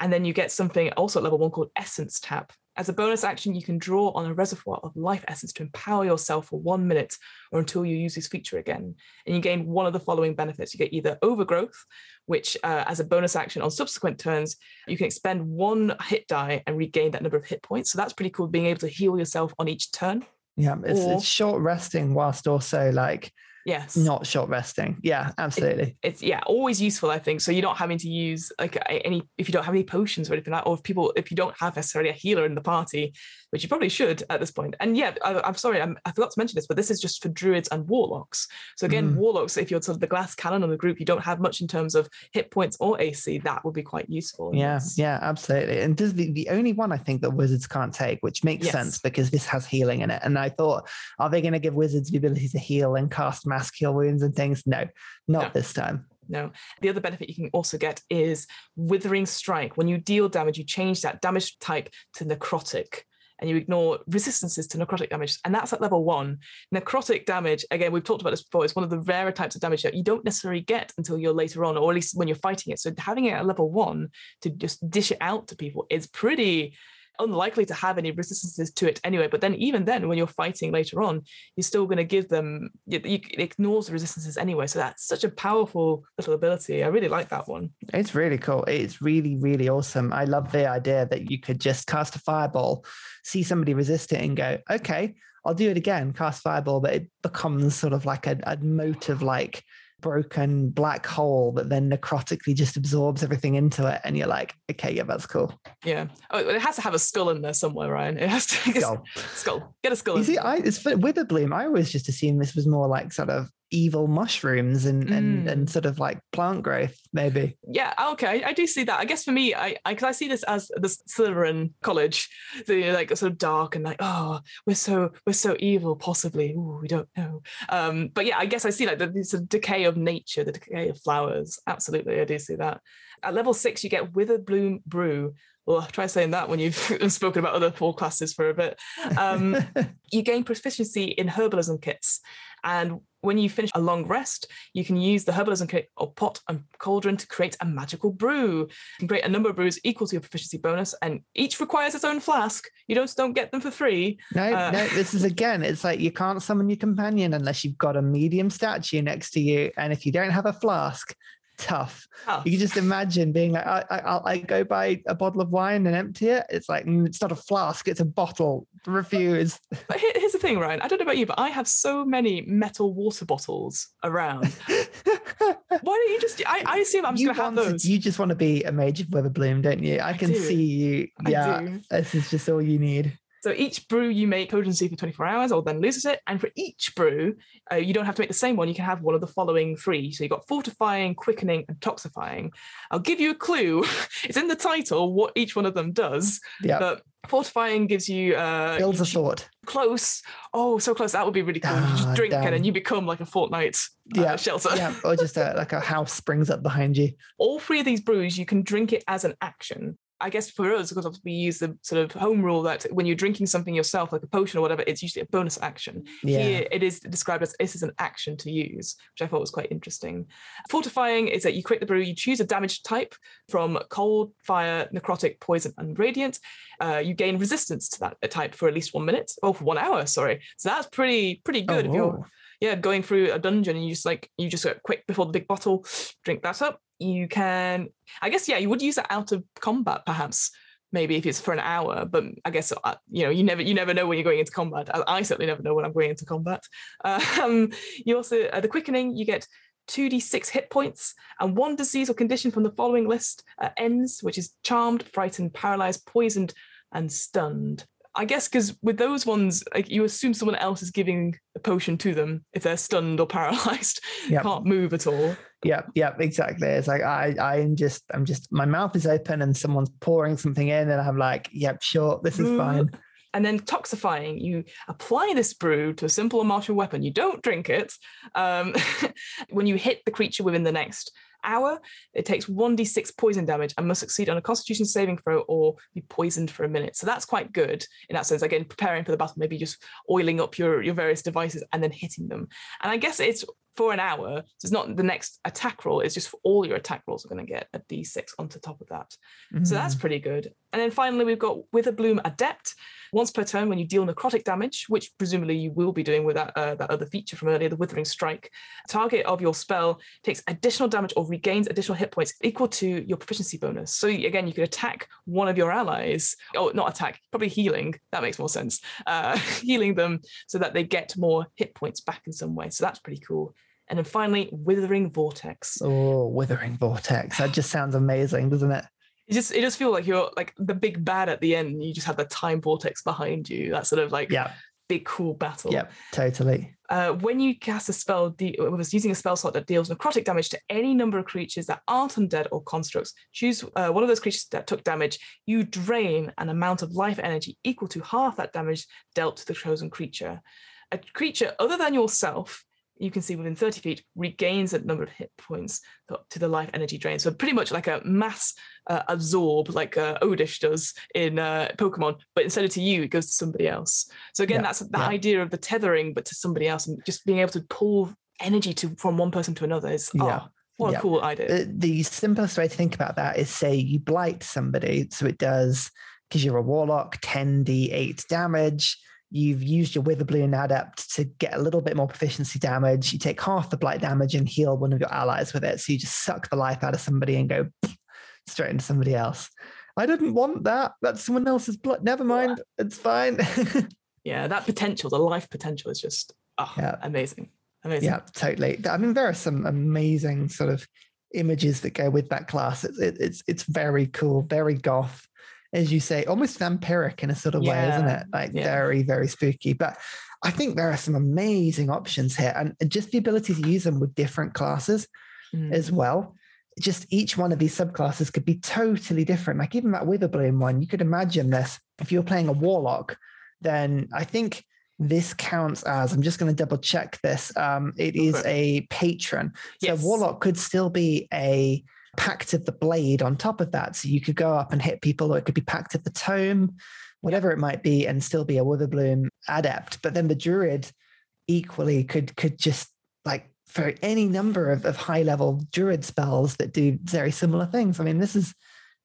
Speaker 2: and then you get something also at level one called essence tap as a bonus action, you can draw on a reservoir of life essence to empower yourself for one minute or until you use this feature again. And you gain one of the following benefits. You get either overgrowth, which uh, as a bonus action on subsequent turns, you can expend one hit die and regain that number of hit points. So that's pretty cool, being able to heal yourself on each turn.
Speaker 1: Yeah, it's, or, it's short resting whilst also like
Speaker 2: yes
Speaker 1: not short resting yeah absolutely
Speaker 2: it, it's yeah always useful i think so you're not having to use like any if you don't have any potions or anything like that or if people if you don't have necessarily a healer in the party which you probably should at this point. And yeah, I, am sorry, I'm, i forgot to mention this, but this is just for druids and warlocks. So again, mm. warlocks, if you're sort of the glass cannon on the group, you don't have much in terms of hit points or AC. That would be quite useful.
Speaker 1: Yeah, this. yeah, absolutely. And this is the, the only one I think that wizards can't take, which makes yes. sense because this has healing in it. And I thought, are they going to give wizards the ability to heal and cast mass cure wounds and things? No, not no. this time.
Speaker 2: No. The other benefit you can also get is Withering Strike. When you deal damage, you change that damage type to necrotic and you ignore resistances to necrotic damage. And that's at level one. Necrotic damage, again, we've talked about this before, is one of the rarer types of damage that you don't necessarily get until you're later on, or at least when you're fighting it. So having it at level one to just dish it out to people is pretty unlikely to have any resistances to it anyway. But then, even then, when you're fighting later on, you're still going to give them, you, you, it ignores the resistances anyway. So that's such a powerful little ability. I really like that one.
Speaker 1: It's really cool. It's really, really awesome. I love the idea that you could just cast a fireball, see somebody resist it, and go, okay, I'll do it again, cast fireball, but it becomes sort of like a, a motive like broken black hole that then necrotically just absorbs everything into it and you're like okay yeah that's cool.
Speaker 2: Yeah. Oh, it has to have a skull in there somewhere ryan. It has to skull. Skull. Get a skull
Speaker 1: you see i it's Witherbloom i always just assumed this was more like sort of evil mushrooms and, mm. and and sort of like plant growth maybe
Speaker 2: yeah okay i do see that i guess for me i i, cause I see this as the slytherin college the like sort of dark and like oh we're so we're so evil possibly Ooh, we don't know um but yeah i guess i see like the, the sort of decay of nature the decay of flowers absolutely i do see that At level six, you get Witherbloom Brew. Well, try saying that when you've spoken about other four classes for a bit. Um, you gain proficiency in herbalism kits. And when you finish a long rest, you can use the herbalism kit or pot and cauldron to create a magical brew. You can create a number of brews equal to your proficiency bonus, and each requires its own flask. You don't don't get them for free.
Speaker 1: No, uh, no, this is again, it's like you can't summon your companion unless you've got a medium statue next to you. And if you don't have a flask, tough. Oh. You can just imagine being like, I, I, I, go buy a bottle of wine and empty it. It's like, mm, it's not a flask, it's a bottle. Refuse.
Speaker 2: But here's the thing, Ryan. I don't know about you, but I have so many metal water bottles around. Why don't you just, I, I assume I'm just going to have those.
Speaker 1: You just want to be a mage of Witherbloom, don't you? I can I see you. Yeah. This is just all you need.
Speaker 2: So each brew you make potency for 24 hours or then loses it. And for each brew, uh, you don't have to make the same one. You can have one of the following three. So you've got fortifying, quickening, and toxifying. I'll give you a clue. it's in the title what each one of them does. Yeah. But fortifying gives you uh
Speaker 1: builds a sword.
Speaker 2: Close. Oh, so close. That would be really cool. you just ah, drink damn. it and you become like a Fortnite uh, yeah. shelter.
Speaker 1: Yeah. Or just a, like a house springs up behind you.
Speaker 2: All three of these brews, you can drink it as an action. I guess for us, because we use the sort of home rule that when you're drinking something yourself, like a potion or whatever, it's usually a bonus action. Yeah. Here it is described as this is an action to use, which I thought was quite interesting. Fortifying is that you create the brew, you choose a damage type from cold, fire, necrotic, poison, and radiant. Uh, you gain resistance to that type for at least one minute, oh, for one hour, sorry. So that's pretty pretty good. Oh, if you're yeah, going through a dungeon and you just like you just get quick before the big bottle, drink that up. You can, I guess, yeah, you would use that out of combat perhaps maybe if it's for an hour but i guess uh, you know you never you never know when you're going into combat i, I certainly never know when i'm going into combat um, you also uh, the quickening you get 2d6 hit points and one disease or condition from the following list uh, ends which is charmed frightened paralyzed poisoned and stunned I guess because with those ones, like you assume someone else is giving a potion to them if they're stunned or paralyzed, yep. can't move at all.
Speaker 1: Yeah, yeah, exactly. It's like I, I'm just, I'm just, my mouth is open and someone's pouring something in, and I'm like, yep, sure, this is fine.
Speaker 2: And then toxifying, you apply this brew to a simple martial weapon. You don't drink it. Um, when you hit the creature within the next hour. It takes 1d6 poison damage and must succeed on a constitution saving throw or be poisoned for a minute. So that's quite good in that sense. Again, preparing for the battle, maybe just oiling up your, your various devices and then hitting them. And I guess it's for an hour. So it's not the next attack roll, it's just for all your attack rolls are going to get a d6 onto top of that. Mm-hmm. So that's mm. pretty good. And then finally, we've got Witherbloom Adept. Once per turn, when you deal necrotic damage, which presumably you will be doing with that, uh, that other feature from earlier, the Withering Strike, target of your spell takes additional damage or regains additional hit points equal to your proficiency bonus. So again, you could attack one of your allies, or not attack, probably healing. That makes more sense. Uh, healing them so that they get more hit points back in some way. So that's pretty cool. And then finally, Withering Vortex.
Speaker 1: Oh, Withering Vortex. That just sounds amazing, doesn't it?
Speaker 2: It just it just feel like you're like the big bad at the end. You just have the time vortex behind you. That sort of like yeah. big cool battle.
Speaker 1: Yeah, totally.
Speaker 2: Uh, when you cast a spell de- was using a spell slot that deals necrotic damage to any number of creatures that aren't undead or constructs, choose uh, one of those creatures that took damage. You drain an amount of life energy equal to half that damage dealt to the chosen creature. A creature other than yourself you can see within 30 feet regains a number of hit points to the life energy drain. So pretty much like a mass uh, absorb, like uh, Oddish does in uh, Pokemon, but instead of to you, it goes to somebody else. So again, yeah, that's the yeah. idea of the tethering, but to somebody else, and just being able to pull energy to from one person to another is yeah. oh, what a cool idea.
Speaker 1: The simplest way to think about that is say you blight somebody, so it does because you're a warlock, 10d8 damage You've used your Witherbloom Adept to get a little bit more proficiency damage. You take half the blight damage and heal one of your allies with it. So you just suck the life out of somebody and go straight into somebody else. I didn't want that. That's someone else's blood. Never mind. It's fine.
Speaker 2: yeah, that potential, the life potential is just oh, yeah. amazing. Amazing.
Speaker 1: Yeah, totally. I mean, there are some amazing sort of images that go with that class. It's it's it's very cool, very goth as you say, almost vampiric in a sort of yeah. way, isn't it? Like yeah. very, very spooky. But I think there are some amazing options here, and just the ability to use them with different classes mm. as well. Just each one of these subclasses could be totally different. Like even that Witherbloom one, you could imagine this if you're playing a warlock, then I think this counts as I'm just going to double check this. Um, it is a patron. Yes. So warlock could still be a pact of the blade on top of that. So you could go up and hit people, or it could be pact of the tome, whatever it might be, and still be a Witherbloom adept. But then the druid equally could could just like for any number of, of high level druid spells that do very similar things. I mean, this is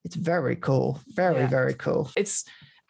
Speaker 1: it's very cool. Very, yeah. very cool.
Speaker 2: It's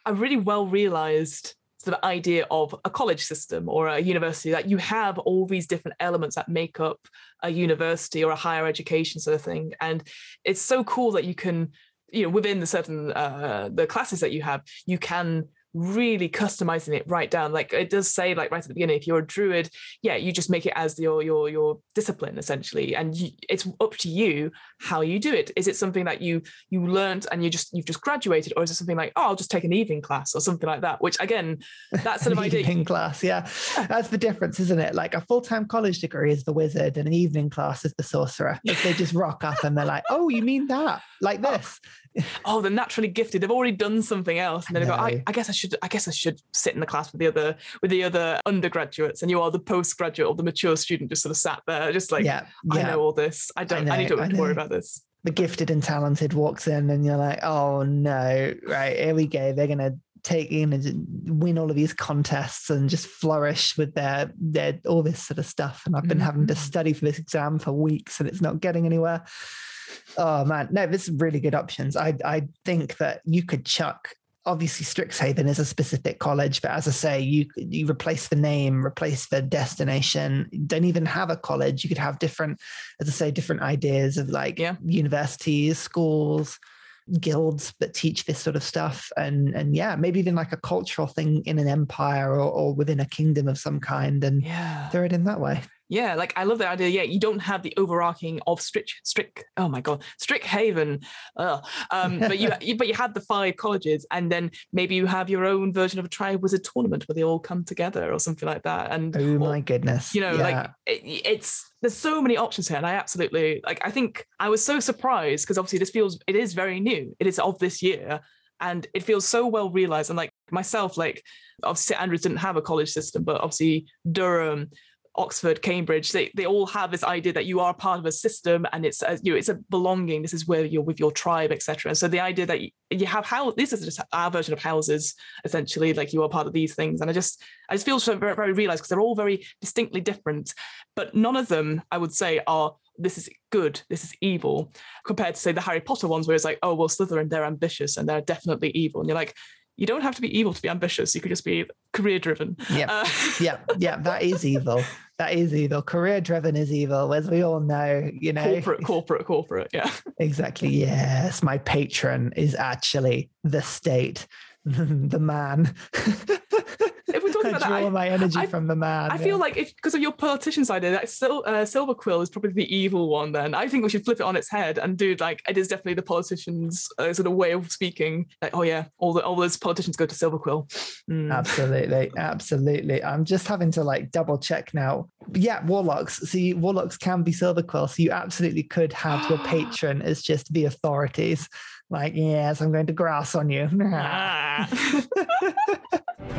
Speaker 2: a really well realized sort of idea of a college system or a university that you have all these different elements that make up a university or a higher education sort of thing. And it's so cool that you can you know within the certain uh, the classes that you have you can really customizing it right down like it does say like right at the beginning if you're a druid yeah you just make it as your your your discipline essentially and you, it's up to you how you do it. Is it something that you you learned and you just you've just graduated or is it something like oh i'll just take an evening class or something like that which again that's sort of idea
Speaker 1: evening class yeah. That's the difference isn't it? Like a full-time college degree is the wizard and an evening class is the sorcerer. If they just rock up and they're like oh you mean that? Like oh, this
Speaker 2: oh, they're naturally gifted. They've already done something else, and then they go, I, I, guess I should, I guess I should sit in the class with the other, with the other undergraduates, and you are the postgraduate or the mature student, just sort of sat there, just like, yeah, yeah. I know all this. I don't, I, know, I need to worry about this.
Speaker 1: The gifted and talented walks in, and you're like, oh no, right here we go. They're gonna take in and win all of these contests and just flourish with their their all this sort of stuff. And I've been mm-hmm. having to mm-hmm. study for this exam for weeks, and it's not getting anywhere. Oh man, no, this is really good options. I I think that you could chuck. Obviously, Strixhaven is a specific college, but as I say, you you replace the name, replace the destination. Don't even have a college. You could have different, as I say, different ideas of like yeah. universities, schools, guilds that teach this sort of stuff, and and yeah, maybe even like a cultural thing in an empire or, or within a kingdom of some kind, and yeah. throw it in that way.
Speaker 2: Yeah, like I love the idea. Yeah, you don't have the overarching of strict, strict. Oh my god, strict Haven. Um, but you, but you had the five colleges, and then maybe you have your own version of a Triwizard tournament where they all come together or something like that. And
Speaker 1: oh my goodness,
Speaker 2: you know, yeah. like it, it's there's so many options here, and I absolutely like. I think I was so surprised because obviously this feels it is very new. It is of this year, and it feels so well realized. And like myself, like obviously Andrews didn't have a college system, but obviously Durham Oxford, Cambridge, they, they all have this idea that you are part of a system and it's a, you know it's a belonging. This is where you're with your tribe, etc. So the idea that you, you have how this is just our version of houses, essentially, like you are part of these things. And I just I just feel so very, very realized because they're all very distinctly different, but none of them I would say are this is good, this is evil, compared to say the Harry Potter ones where it's like, oh well, Slytherin, they're ambitious and they're definitely evil. And you're like, you don't have to be evil to be ambitious. You could just be career driven.
Speaker 1: Yeah. Uh, yeah. Yeah. That is evil. That is evil. Career driven is evil, as we all know, you know.
Speaker 2: Corporate, corporate, corporate. Yeah.
Speaker 1: Exactly. Yes. My patron is actually the state, the man.
Speaker 2: We're talking I about
Speaker 1: draw
Speaker 2: that,
Speaker 1: my energy I, from the man.
Speaker 2: I yeah. feel like if because of your politician's idea, that Sil- uh, Silverquill is probably the evil one. Then I think we should flip it on its head and do like it is definitely the politician's uh, sort of way of speaking. Like, oh yeah, all the all those politicians go to Silverquill.
Speaker 1: Mm. Absolutely, absolutely. I'm just having to like double check now. Yeah, warlocks. See, warlocks can be Silverquill, so you absolutely could have your patron as just the authorities. Like, yes, I'm going to grass on you. Ah.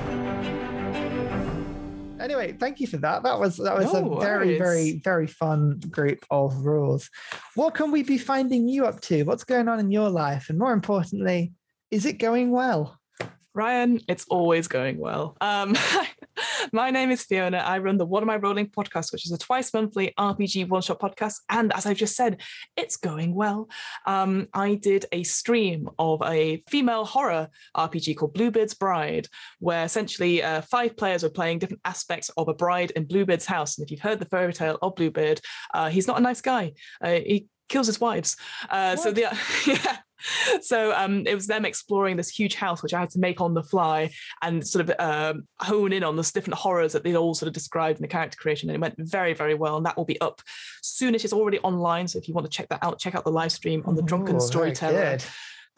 Speaker 1: anyway, thank you for that. That was that was no a very, very, very fun group of rules. What can we be finding you up to? What's going on in your life? And more importantly, is it going well?
Speaker 2: Ryan, it's always going well. Um, my name is Fiona. I run the What Am I Rolling podcast, which is a twice monthly RPG one shot podcast. And as I've just said, it's going well. Um, I did a stream of a female horror RPG called Bluebeard's Bride, where essentially uh, five players were playing different aspects of a bride in Bluebeard's house. And if you've heard the fairy tale of Bluebeard, uh, he's not a nice guy. Uh, he kills his wives. Uh, so the yeah, so um, it was them exploring this huge house, which I had to make on the fly and sort of um, hone in on the different horrors that they'd all sort of described in the character creation. And it went very, very well. And that will be up soonish. It's already online. So if you want to check that out, check out the live stream on the Drunken Ooh, Storyteller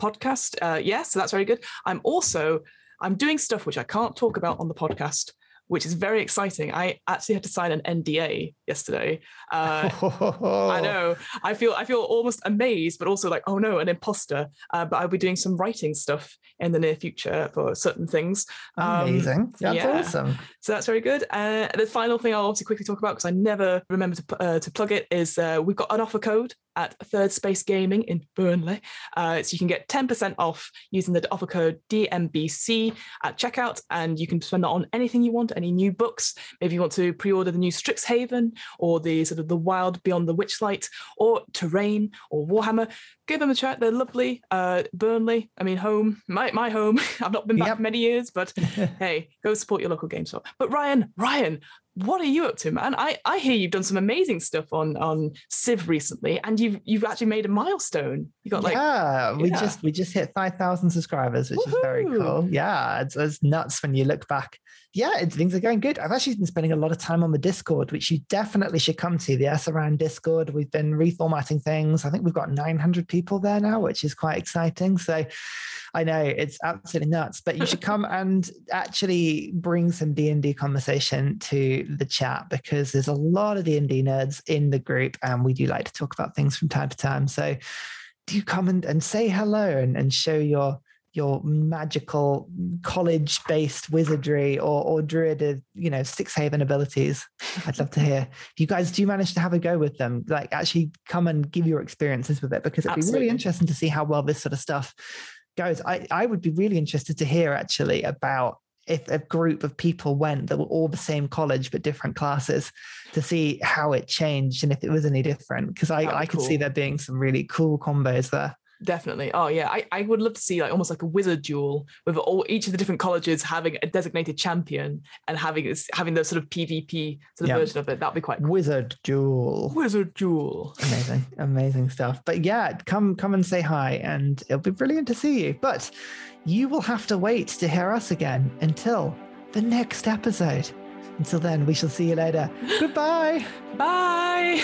Speaker 2: podcast. Uh, yes, yeah, so that's very good. I'm also I'm doing stuff which I can't talk about on the podcast which is very exciting. I actually had to sign an NDA yesterday. Uh, I know. I feel I feel almost amazed, but also like, oh no, an imposter. Uh, but I'll be doing some writing stuff in the near future for certain things.
Speaker 1: Um, Amazing. That's yeah. awesome.
Speaker 2: So that's very good. Uh, the final thing I'll obviously quickly talk about because I never remember to uh, to plug it is uh, we've got an offer code at Third Space Gaming in Burnley. Uh, so you can get 10% off using the offer code DMBC at checkout, and you can spend that on anything you want, any new books. Maybe you want to pre-order the new Strixhaven or the sort of the Wild Beyond the Witchlight or Terrain or Warhammer. Give them a chat. They're lovely. Uh, Burnley, I mean, home, my, my home. I've not been back yep. for many years, but hey, go support your local game store. But Ryan, Ryan, what are you up to, man? I, I hear you've done some amazing stuff on on Civ recently, and you've you've actually made a milestone. You got like
Speaker 1: yeah, we yeah. just we just hit five thousand subscribers, which Woo-hoo! is very cool. Yeah, it's, it's nuts when you look back. Yeah, it, things are going good. I've actually been spending a lot of time on the Discord, which you definitely should come to. The SRAN Discord. We've been reformatting things. I think we've got nine hundred people there now, which is quite exciting. So I know it's absolutely nuts, but you should come and actually bring some D and D conversation to the chat because there's a lot of D and D nerds in the group, and we do like to talk about things from time to time. So do come and, and say hello and, and show your your magical college-based wizardry or or druid, you know, Strixhaven abilities. I'd love to hear. If you guys do you manage to have a go with them, like actually come and give your experiences with it because it'd Absolutely. be really interesting to see how well this sort of stuff goes. I, I would be really interested to hear actually about if a group of people went that were all the same college but different classes to see how it changed and if it was any different because I, I could cool. see there being some really cool combos there
Speaker 2: definitely. Oh yeah, I, I would love to see like almost like a wizard duel with all each of the different colleges having a designated champion and having this having the sort of PvP sort of yeah. version of it. That'd be quite
Speaker 1: cool. wizard duel.
Speaker 2: Wizard duel.
Speaker 1: Amazing, amazing stuff. But yeah, come come and say hi, and it'll be brilliant to see you. But you will have to wait to hear us again until the next episode. Until then, we shall see you later. Goodbye.
Speaker 2: Bye.